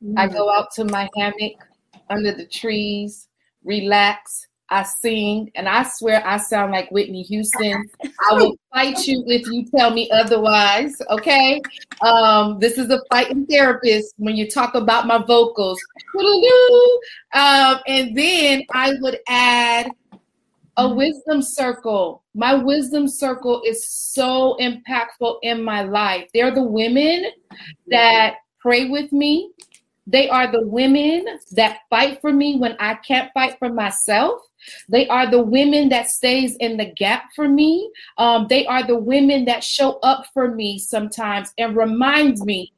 Mm-hmm. I go out to my hammock under the trees, relax, I sing, and I swear I sound like Whitney Houston. I will fight you if you tell me otherwise. Okay, um, this is a fighting therapist when you talk about my vocals. Um, and then I would add a wisdom circle. My wisdom circle is so impactful in my life. They're the women that pray with me. They are the women that fight for me when I can't fight for myself. They are the women that stays in the gap for me. Um, they are the women that show up for me sometimes and reminds me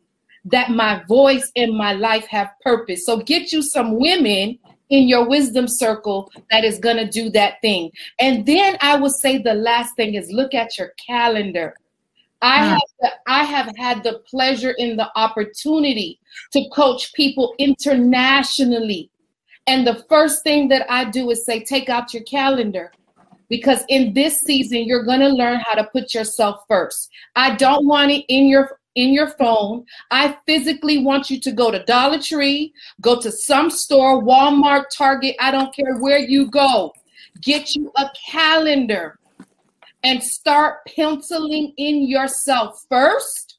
that my voice and my life have purpose. So get you some women in your wisdom circle that is going to do that thing. And then I would say the last thing is look at your calendar. I hmm. have the, I have had the pleasure and the opportunity to coach people internationally and the first thing that I do is say, take out your calendar. Because in this season, you're going to learn how to put yourself first. I don't want it in your in your phone. I physically want you to go to Dollar Tree, go to some store, Walmart, Target, I don't care where you go. Get you a calendar and start penciling in yourself first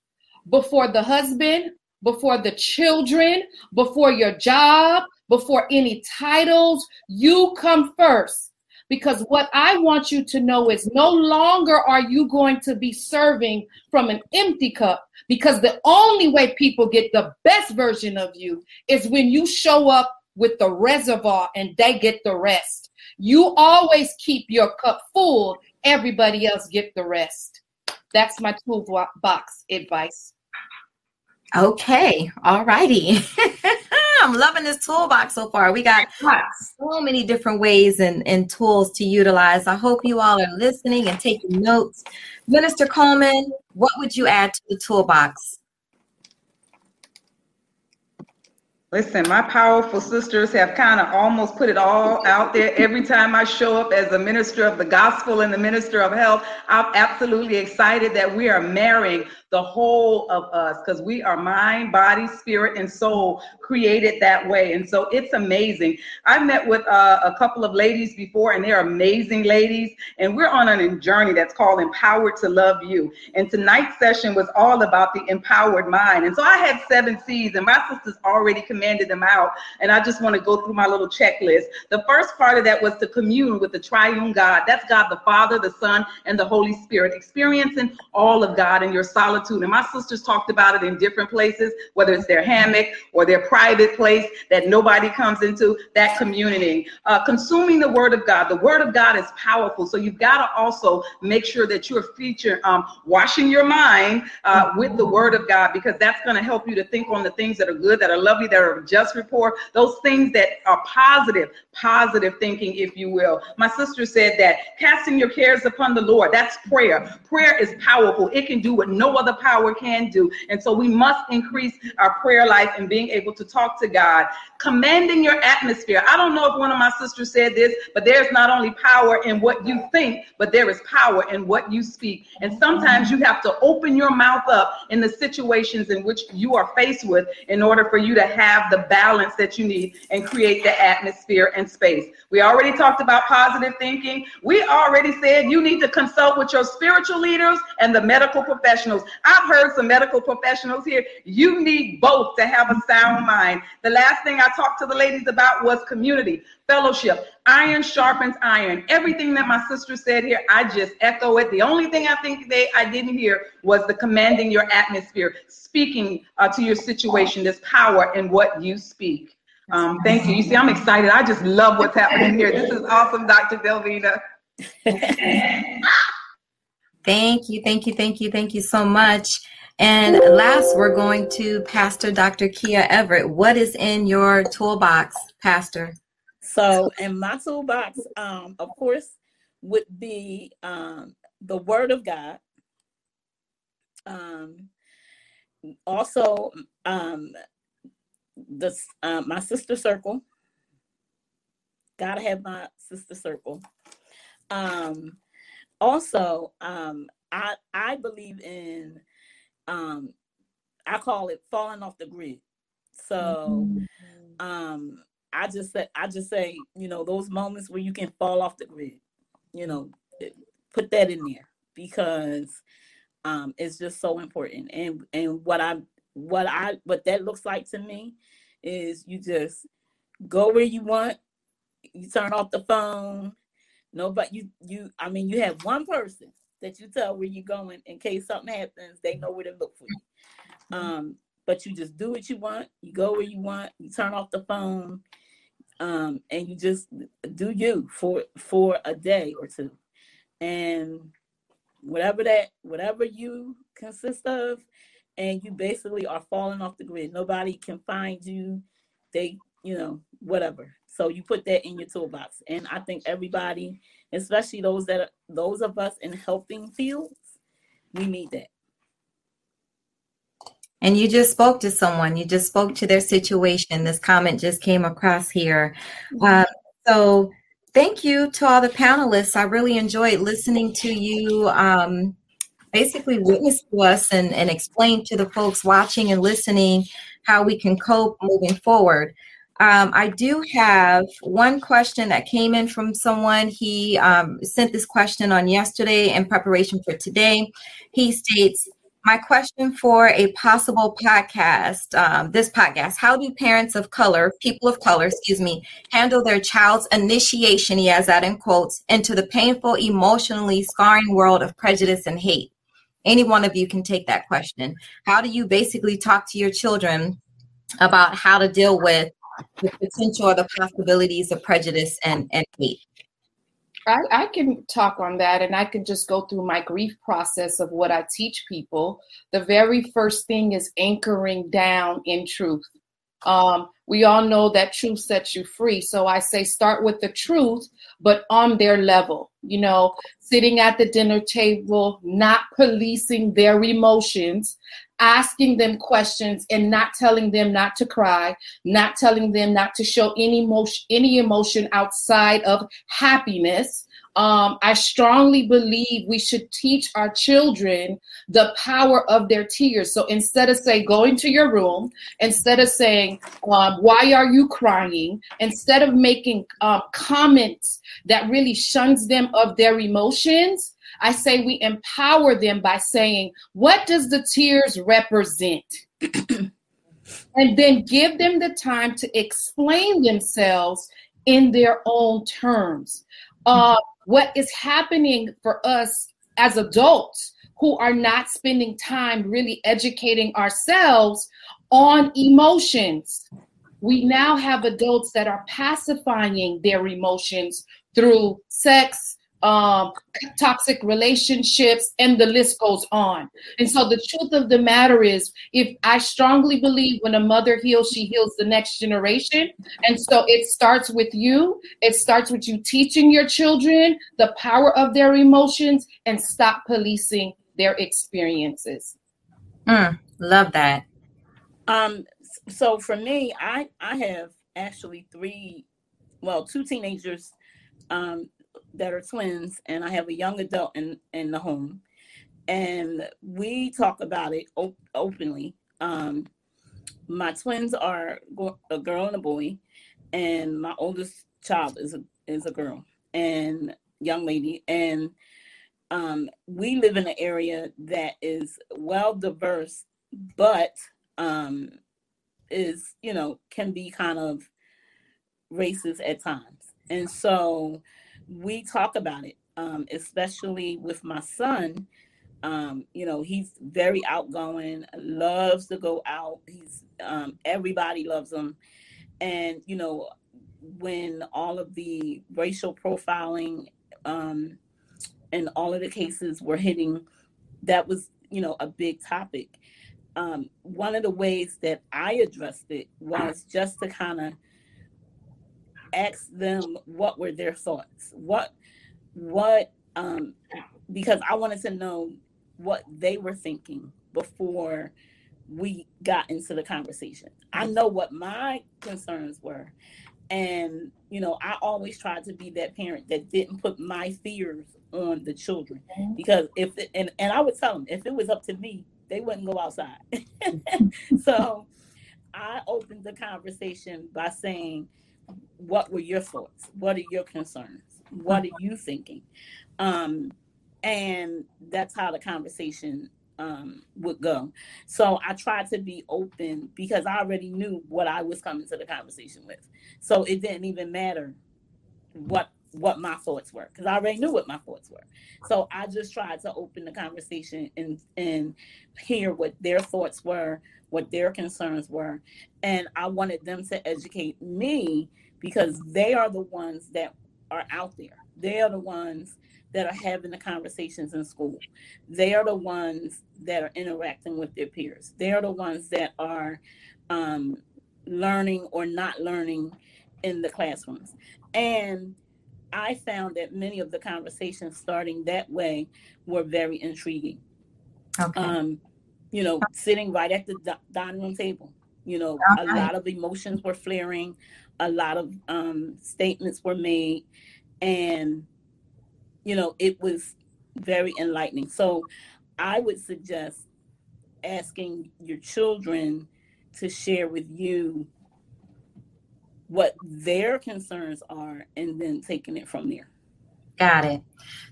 before the husband, before the children, before your job, before any titles. You come first. Because what I want you to know is no longer are you going to be serving from an empty cup, because the only way people get the best version of you is when you show up with the reservoir and they get the rest. You always keep your cup full, everybody else get the rest. That's my toolbox advice. Okay, all righty. I'm loving this toolbox so far. We got so many different ways and, and tools to utilize. I hope you all are listening and taking notes. Minister Coleman, what would you add to the toolbox? Listen, my powerful sisters have kind of almost put it all out there. Every time I show up as a minister of the gospel and the minister of health, I'm absolutely excited that we are marrying the whole of us because we are mind, body, spirit, and soul created that way. And so it's amazing. I've met with uh, a couple of ladies before, and they're amazing ladies. And we're on a journey that's called Empowered to Love You. And tonight's session was all about the empowered mind. And so I had seven C's, and my sisters already commanded them out. And I just want to go through my little checklist. The first part of that was to commune with the triune God. That's God the Father, the Son, and the Holy Spirit, experiencing all of God in your solitude. And my sisters talked about it in different places, whether it's their hammock or their private place that nobody comes into, that community. Uh, consuming the word of God. The word of God is powerful. So you've got to also make sure that you're featuring, um, washing your mind uh, with the word of God, because that's going to help you to think on the things that are good, that are lovely, that are just report, those things that are positive, positive thinking, if you will. My sister said that casting your cares upon the Lord, that's prayer. Prayer is powerful. It can do what no other power can do. And so we must increase our prayer life and being able to talk to God, commanding your atmosphere. I don't know if one of my sisters said this, but there's not only power in what you think, but there is power in what you speak. And sometimes you have to open your mouth up in the situations in which you are faced with in order for you to have have the balance that you need and create the atmosphere and space. We already talked about positive thinking. We already said you need to consult with your spiritual leaders and the medical professionals. I've heard some medical professionals here. You need both to have a sound mind. The last thing I talked to the ladies about was community, fellowship. Iron sharpens iron. Everything that my sister said here, I just echo it. The only thing I think they I didn't hear was the commanding your atmosphere, speaking uh, to your situation. There's power in what you speak. Um, thank you. You see, I'm excited. I just love what's happening here. This is awesome, Dr. Delvina. thank you, thank you, thank you, thank you so much. And last, we're going to Pastor Dr. Kia Everett. What is in your toolbox, Pastor? So, in my toolbox, um, of course, would be um, the Word of God. Um, also, um, the uh, my sister circle. Gotta have my sister circle. Um, also, um, I I believe in um, I call it falling off the grid. So mm-hmm. um, I just say I just say you know those moments where you can fall off the grid. You know, put that in there because um, it's just so important. And and what I what I what that looks like to me is you just go where you want. You turn off the phone. Nobody you you I mean you have one person that you tell where you're going in case something happens, they know where to look for you. Um, but you just do what you want, you go where you want, you turn off the phone, um, and you just do you for for a day or two. And whatever that whatever you consist of, and you basically are falling off the grid. Nobody can find you. They, you know, whatever. So you put that in your toolbox. And I think everybody, especially those that are, those of us in helping fields, we need that. And you just spoke to someone. You just spoke to their situation. This comment just came across here. Uh, so thank you to all the panelists. I really enjoyed listening to you. Um, basically witness to us and, and explain to the folks watching and listening how we can cope moving forward. Um, I do have one question that came in from someone. He um, sent this question on yesterday in preparation for today. He states, my question for a possible podcast, um, this podcast, how do parents of color, people of color, excuse me, handle their child's initiation, he has that in quotes, into the painful, emotionally scarring world of prejudice and hate? any one of you can take that question. How do you basically talk to your children about how to deal with the potential or the possibilities of prejudice and, and hate? I, I, can talk on that and I can just go through my grief process of what I teach people. The very first thing is anchoring down in truth. Um, we all know that truth sets you free. So I say start with the truth, but on their level, you know, sitting at the dinner table, not policing their emotions, asking them questions and not telling them not to cry, not telling them not to show any emotion, any emotion outside of happiness um, I strongly believe we should teach our children the power of their tears. So instead of saying, go into your room, instead of saying, um, why are you crying? Instead of making um, comments that really shuns them of their emotions, I say we empower them by saying, what does the tears represent? and then give them the time to explain themselves in their own terms. Uh, what is happening for us as adults who are not spending time really educating ourselves on emotions. We now have adults that are pacifying their emotions through sex, um, toxic relationships, and the list goes on. And so the truth of the matter is, if I strongly believe when a mother heals, she heals the next generation. And so it starts with you. It starts with you teaching your children the power of their emotions and stop policing their experiences. Mm, love that. Um, so for me, I I have actually three, well, two teenagers um, that are twins, and I have a young adult in in the home, and we talk about it op- openly. Um, my twins are a girl and a boy, and my oldest child is a is a girl and young lady, and um, we live in an area that is well diverse, but um, is you know can be kind of racist at times, and so we talk about it, um, especially with my son um, you know, he's very outgoing, loves to go out. He's um, everybody loves him, and you know, when all of the racial profiling um, and all of the cases were hitting, that was you know a big topic. Um, one of the ways that I addressed it was just to kind of ask them what were their thoughts, what what um, because I wanted to know what they were thinking before we got into the conversation. I know what my concerns were. And, you know, I always tried to be that parent that didn't put my fears on the children. Mm-hmm. Because if, it, and, and I would tell them, if it was up to me, they wouldn't go outside. so I opened the conversation by saying, what were your thoughts? What are your concerns? What are you thinking? Um, and that's how the conversation um, would go. So I tried to be open because I already knew what I was coming to the conversation with. So it didn't even matter what what my thoughts were because I already knew what my thoughts were. So I just tried to open the conversation and and hear what their thoughts were, what their concerns were, and I wanted them to educate me because they are the ones that are out there. They are the ones that are having the conversations in school. They are the ones that are interacting with their peers. They are the ones that are um, learning or not learning in the classrooms. And I found that many of the conversations starting that way were very intriguing. Okay. Um, you know, sitting right at the dining room table. You know, okay. a lot of emotions were flaring, a lot of um, statements were made, and you know, it was very enlightening. So I would suggest asking your children to share with you what their concerns are and then taking it from there. Got it.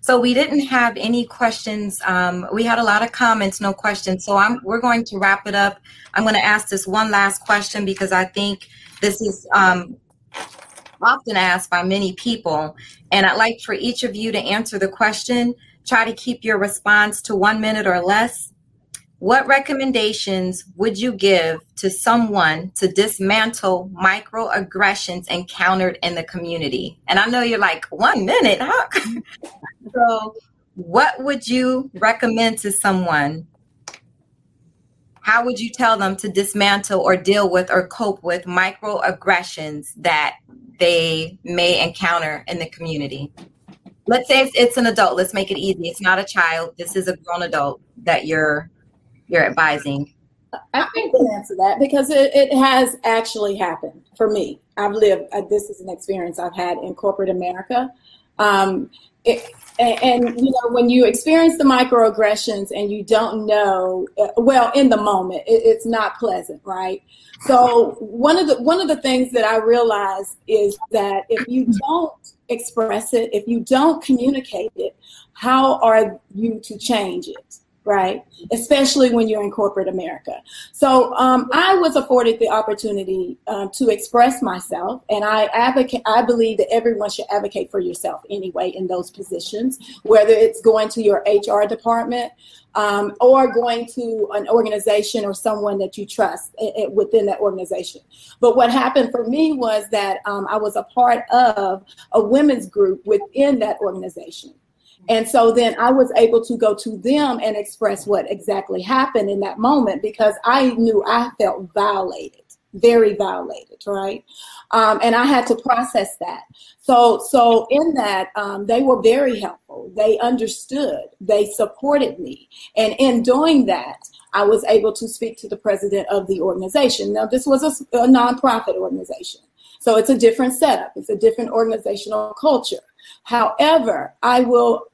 So we didn't have any questions. Um, we had a lot of comments, no questions. So I'm we're going to wrap it up. I'm going to ask this one last question because I think this is um, often asked by many people. And I'd like for each of you to answer the question. Try to keep your response to one minute or less. What recommendations would you give to someone to dismantle microaggressions encountered in the community? And I know you're like, one minute, huh? so, what would you recommend to someone? How would you tell them to dismantle or deal with or cope with microaggressions that they may encounter in the community. Let's say it's, it's an adult. Let's make it easy. It's not a child. This is a grown adult that you're you're advising. I can answer that because it, it has actually happened for me. I've lived. Uh, this is an experience I've had in corporate America. Um, it, and, you know when you experience the microaggressions and you don't know uh, well in the moment it, it's not pleasant right so one of the one of the things that i realize is that if you don't express it if you don't communicate it how are you to change it right? Especially when you're in corporate America. So um, I was afforded the opportunity um, to express myself, and I advocate. I believe that everyone should advocate for yourself anyway in those positions, whether it's going to your HR department. Um, or going to an organization or someone that you trust within that organization. But what happened for me was that um, I was a part of a women's group within that organization. And so then I was able to go to them and express what exactly happened in that moment because I knew I felt violated, very violated, right? Um, and I had to process that. So, so in that, um, they were very helpful. They understood. They supported me, and in doing that, I was able to speak to the president of the organization. Now, this was a, a nonprofit organization, so it's a different setup. It's a different organizational culture. However, I will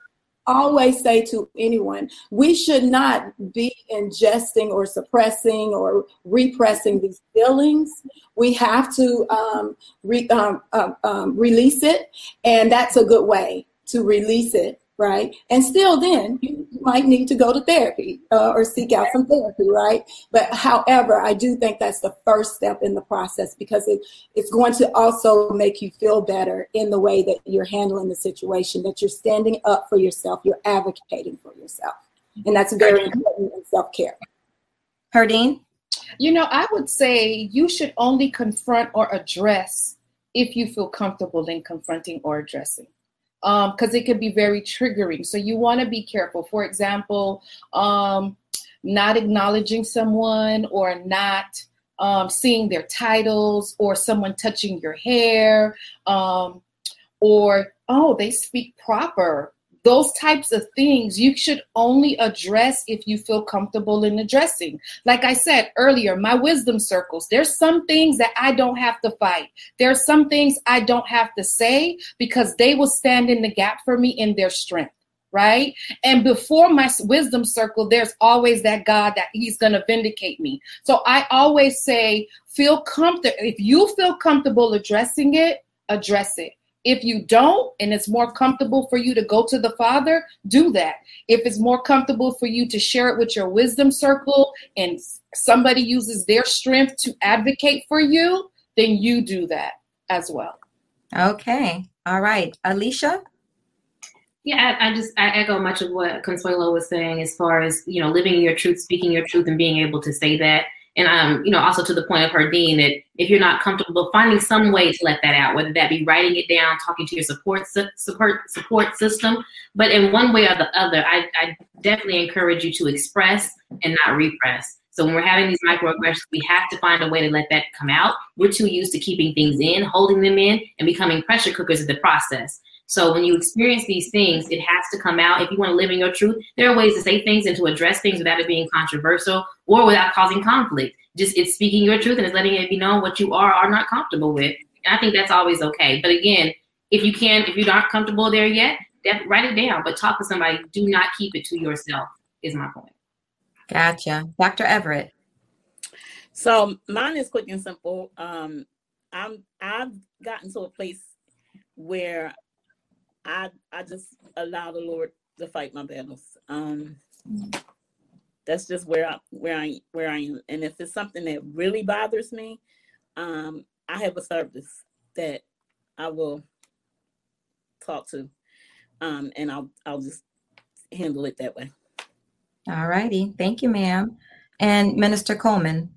always say to anyone, we should not be ingesting or suppressing or repressing these feelings. We have to um, re, um, uh, um, release it, and that's a good way to release it right? And still, then you might need to go to therapy uh, or seek out some therapy, right? But however, I do think that's the first step in the process because it, it's going to also make you feel better in the way that you're handling the situation, that you're standing up for yourself, you're advocating for yourself. And that's very important in self care. Herdine? You know, I would say you should only confront or address if you feel comfortable in confronting or addressing because um, it can be very triggering. So you want to be careful. For example, um, not acknowledging someone or not um, seeing their titles or someone touching your hair um, or, oh, they speak proper those types of things you should only address if you feel comfortable in addressing. Like I said earlier, my wisdom circles, there's some things that I don't have to fight. There's some things I don't have to say because they will stand in the gap for me in their strength. Right. And before my wisdom circle, there's always that God that He's going to vindicate me. So I always say, feel comfortable. If you feel comfortable addressing it, address it if you don't, and it's more comfortable for you to go to the Father, do that. If it's more comfortable for you to share it with your wisdom circle and somebody uses their strength to advocate for you, then you do that as well. Okay. All right. Alicia? Yeah, I, I, just I echo much of what Consuelo was saying as far as you know living your truth, speaking your truth, and being able to say that. And um, you know, also to the point of Herdine that if you're not comfortable, finding some way to let that out, whether that be writing it down, talking to your support support support system, but in one way or the other, I, I definitely encourage you to express and not repress. So when we're having these microaggressions, we have to find a way to let that come out. We're too used to keeping things in, holding them in, and becoming pressure cookers in the process. So when you experience these things, it has to come out. If you want to live in your truth, there are ways to say things and to address things without it being controversial or without causing conflict. Just it's speaking your truth and it's letting it be known what you are or are not comfortable with. And I think that's always okay. But again, if you can, if you're not comfortable there yet, write it down. But talk to somebody. Do not keep it to yourself. Is my point. Gotcha, Dr. Everett. So mine is quick and simple. Um, I'm I've gotten to a place where I I just allow the Lord to fight my battles. Um, that's just where I where I where I am. And if it's something that really bothers me, um, I have a service that I will talk to, um, and I'll I'll just handle it that way. All righty, thank you, ma'am. And Minister Coleman.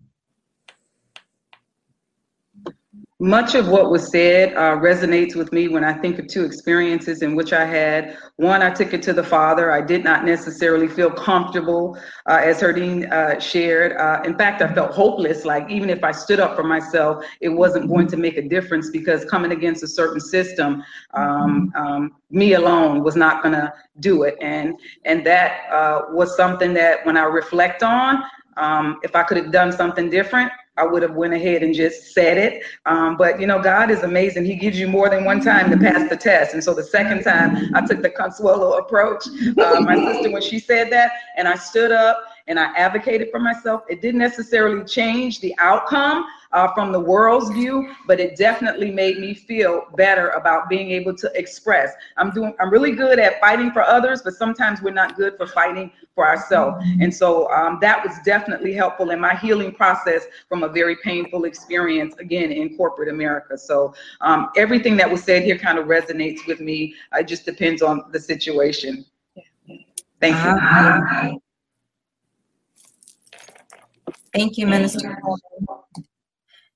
Much of what was said uh, resonates with me when I think of two experiences in which I had. One, I took it to the Father. I did not necessarily feel comfortable, uh, as Herdine uh, shared. Uh, in fact, I felt hopeless. Like even if I stood up for myself, it wasn't going to make a difference because coming against a certain system, um, um, me alone was not going to do it. And and that uh, was something that when I reflect on, um, if I could have done something different, I would have went ahead and just said it. Um, but you know, God is amazing. He gives you more than one time to pass the test. And so the second time, I took the Consuelo approach. Uh, my sister, when she said that, and I stood up and I advocated for myself, it didn't necessarily change the outcome uh, from the world's view, but it definitely made me feel better about being able to express. I'm doing, I'm really good at fighting for others, but sometimes we're not good for fighting for ourselves. And so um, that was definitely helpful in my healing process from a very painful experience, again, in corporate America. So um, everything that was said here kind of resonates with me. It just depends on the situation. Thank you. Uh, thank you, Minister.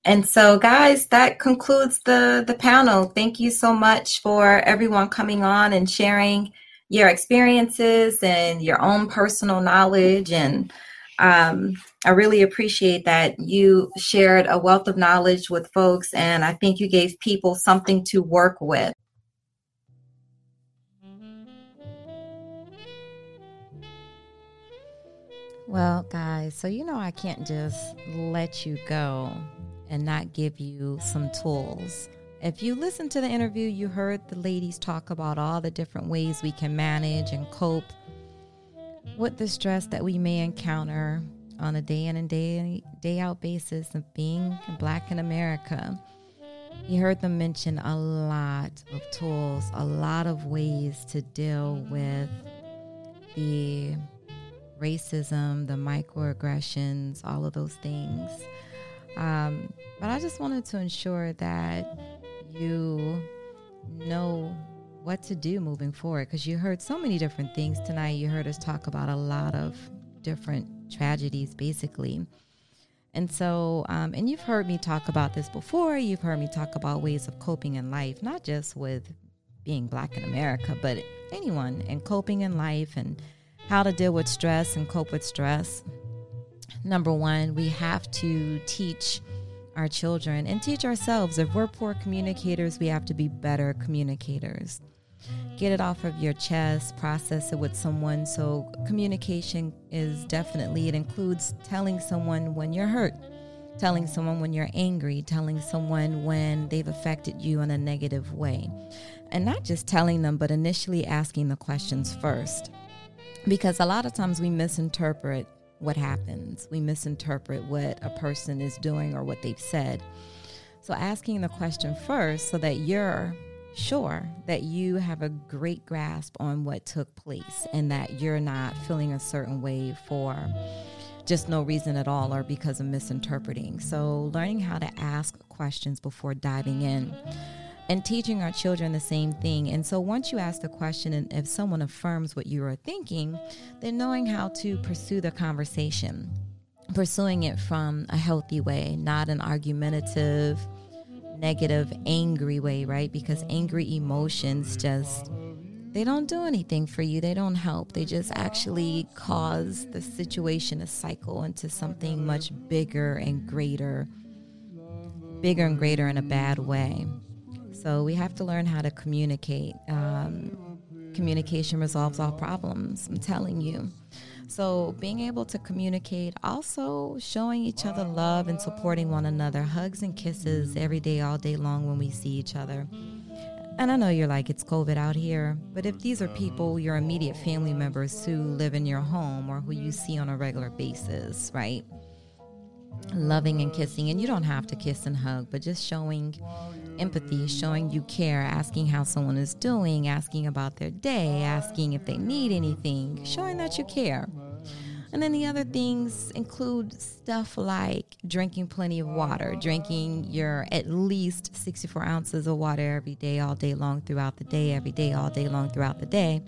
And so, guys, that concludes the the panel. Thank you so much for everyone coming on and sharing your experiences and your own personal knowledge. And um, I really appreciate that you shared a wealth of knowledge with folks, and I think you gave people something to work with. Well, guys, so you know I can't just let you go and not give you some tools if you listen to the interview, you heard the ladies talk about all the different ways we can manage and cope with the stress that we may encounter on a day in and day day out basis of being black in America. You heard them mention a lot of tools, a lot of ways to deal with the racism, the microaggressions, all of those things. Um, but I just wanted to ensure that you know what to do moving forward because you heard so many different things tonight. You heard us talk about a lot of different tragedies, basically. And so, um, and you've heard me talk about this before. You've heard me talk about ways of coping in life, not just with being black in America, but anyone and coping in life and how to deal with stress and cope with stress. Number one, we have to teach our children and teach ourselves. If we're poor communicators, we have to be better communicators. Get it off of your chest, process it with someone. So, communication is definitely, it includes telling someone when you're hurt, telling someone when you're angry, telling someone when they've affected you in a negative way. And not just telling them, but initially asking the questions first. Because a lot of times we misinterpret what happens, we misinterpret what a person is doing or what they've said. So, asking the question first so that you're sure that you have a great grasp on what took place and that you're not feeling a certain way for just no reason at all or because of misinterpreting. So, learning how to ask questions before diving in and teaching our children the same thing. And so, once you ask the question, and if someone affirms what you are thinking, then knowing how to pursue the conversation, pursuing it from a healthy way, not an argumentative, negative, angry way, right? Because angry emotions just they don't do anything for you. They don't help. They just actually cause the situation to cycle into something much bigger and greater, bigger and greater in a bad way. So we have to learn how to communicate. Um, communication resolves all problems. I'm telling you. So, being able to communicate, also showing each other love and supporting one another, hugs and kisses every day, all day long when we see each other. And I know you're like, it's COVID out here, but if these are people, your immediate family members who live in your home or who you see on a regular basis, right? Loving and kissing, and you don't have to kiss and hug, but just showing empathy, showing you care, asking how someone is doing, asking about their day, asking if they need anything, showing that you care. And then the other things include stuff like drinking plenty of water, drinking your at least 64 ounces of water every day, all day long throughout the day, every day, all day long throughout the day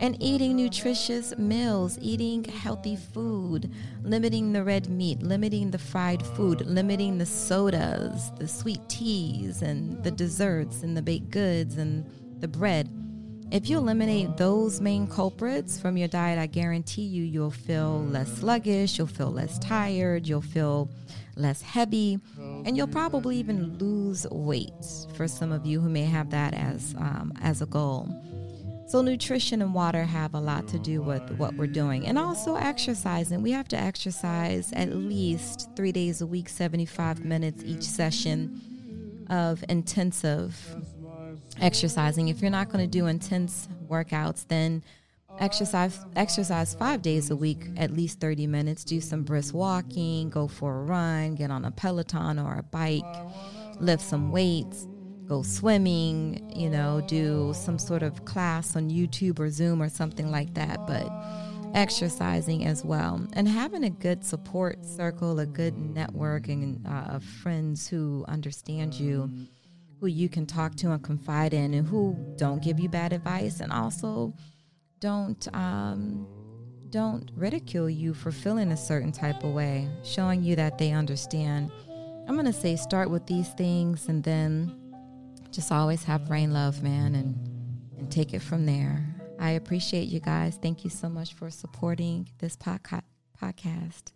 and eating nutritious meals, eating healthy food, limiting the red meat, limiting the fried food, limiting the sodas, the sweet teas, and the desserts, and the baked goods, and the bread. If you eliminate those main culprits from your diet, I guarantee you, you'll feel less sluggish, you'll feel less tired, you'll feel less heavy, and you'll probably even lose weight for some of you who may have that as, um, as a goal. So, nutrition and water have a lot to do with what we're doing. And also exercising. We have to exercise at least three days a week, 75 minutes each session of intensive exercising. If you're not going to do intense workouts, then exercise exercise 5 days a week at least 30 minutes do some brisk walking go for a run get on a peloton or a bike lift some weights go swimming, you know, do some sort of class on YouTube or Zoom or something like that, but exercising as well and having a good support circle, a good network and uh, of friends who understand you, who you can talk to and confide in, and who don't give you bad advice and also don't um, don't ridicule you for feeling a certain type of way, showing you that they understand. I'm going to say start with these things and then just always have brain love, man, and and take it from there. I appreciate you guys. Thank you so much for supporting this podca- podcast.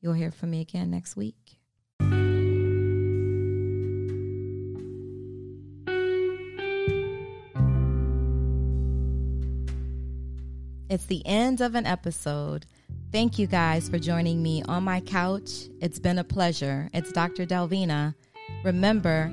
You'll hear from me again next week. It's the end of an episode. Thank you guys for joining me on my couch. It's been a pleasure. It's Dr. Delvina. Remember,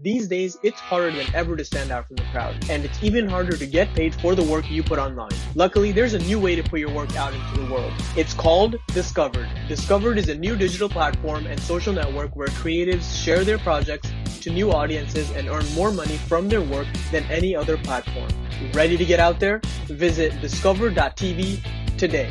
These days, it's harder than ever to stand out from the crowd, and it's even harder to get paid for the work you put online. Luckily, there's a new way to put your work out into the world. It's called Discovered. Discovered is a new digital platform and social network where creatives share their projects to new audiences and earn more money from their work than any other platform. Ready to get out there? Visit discover.tv today.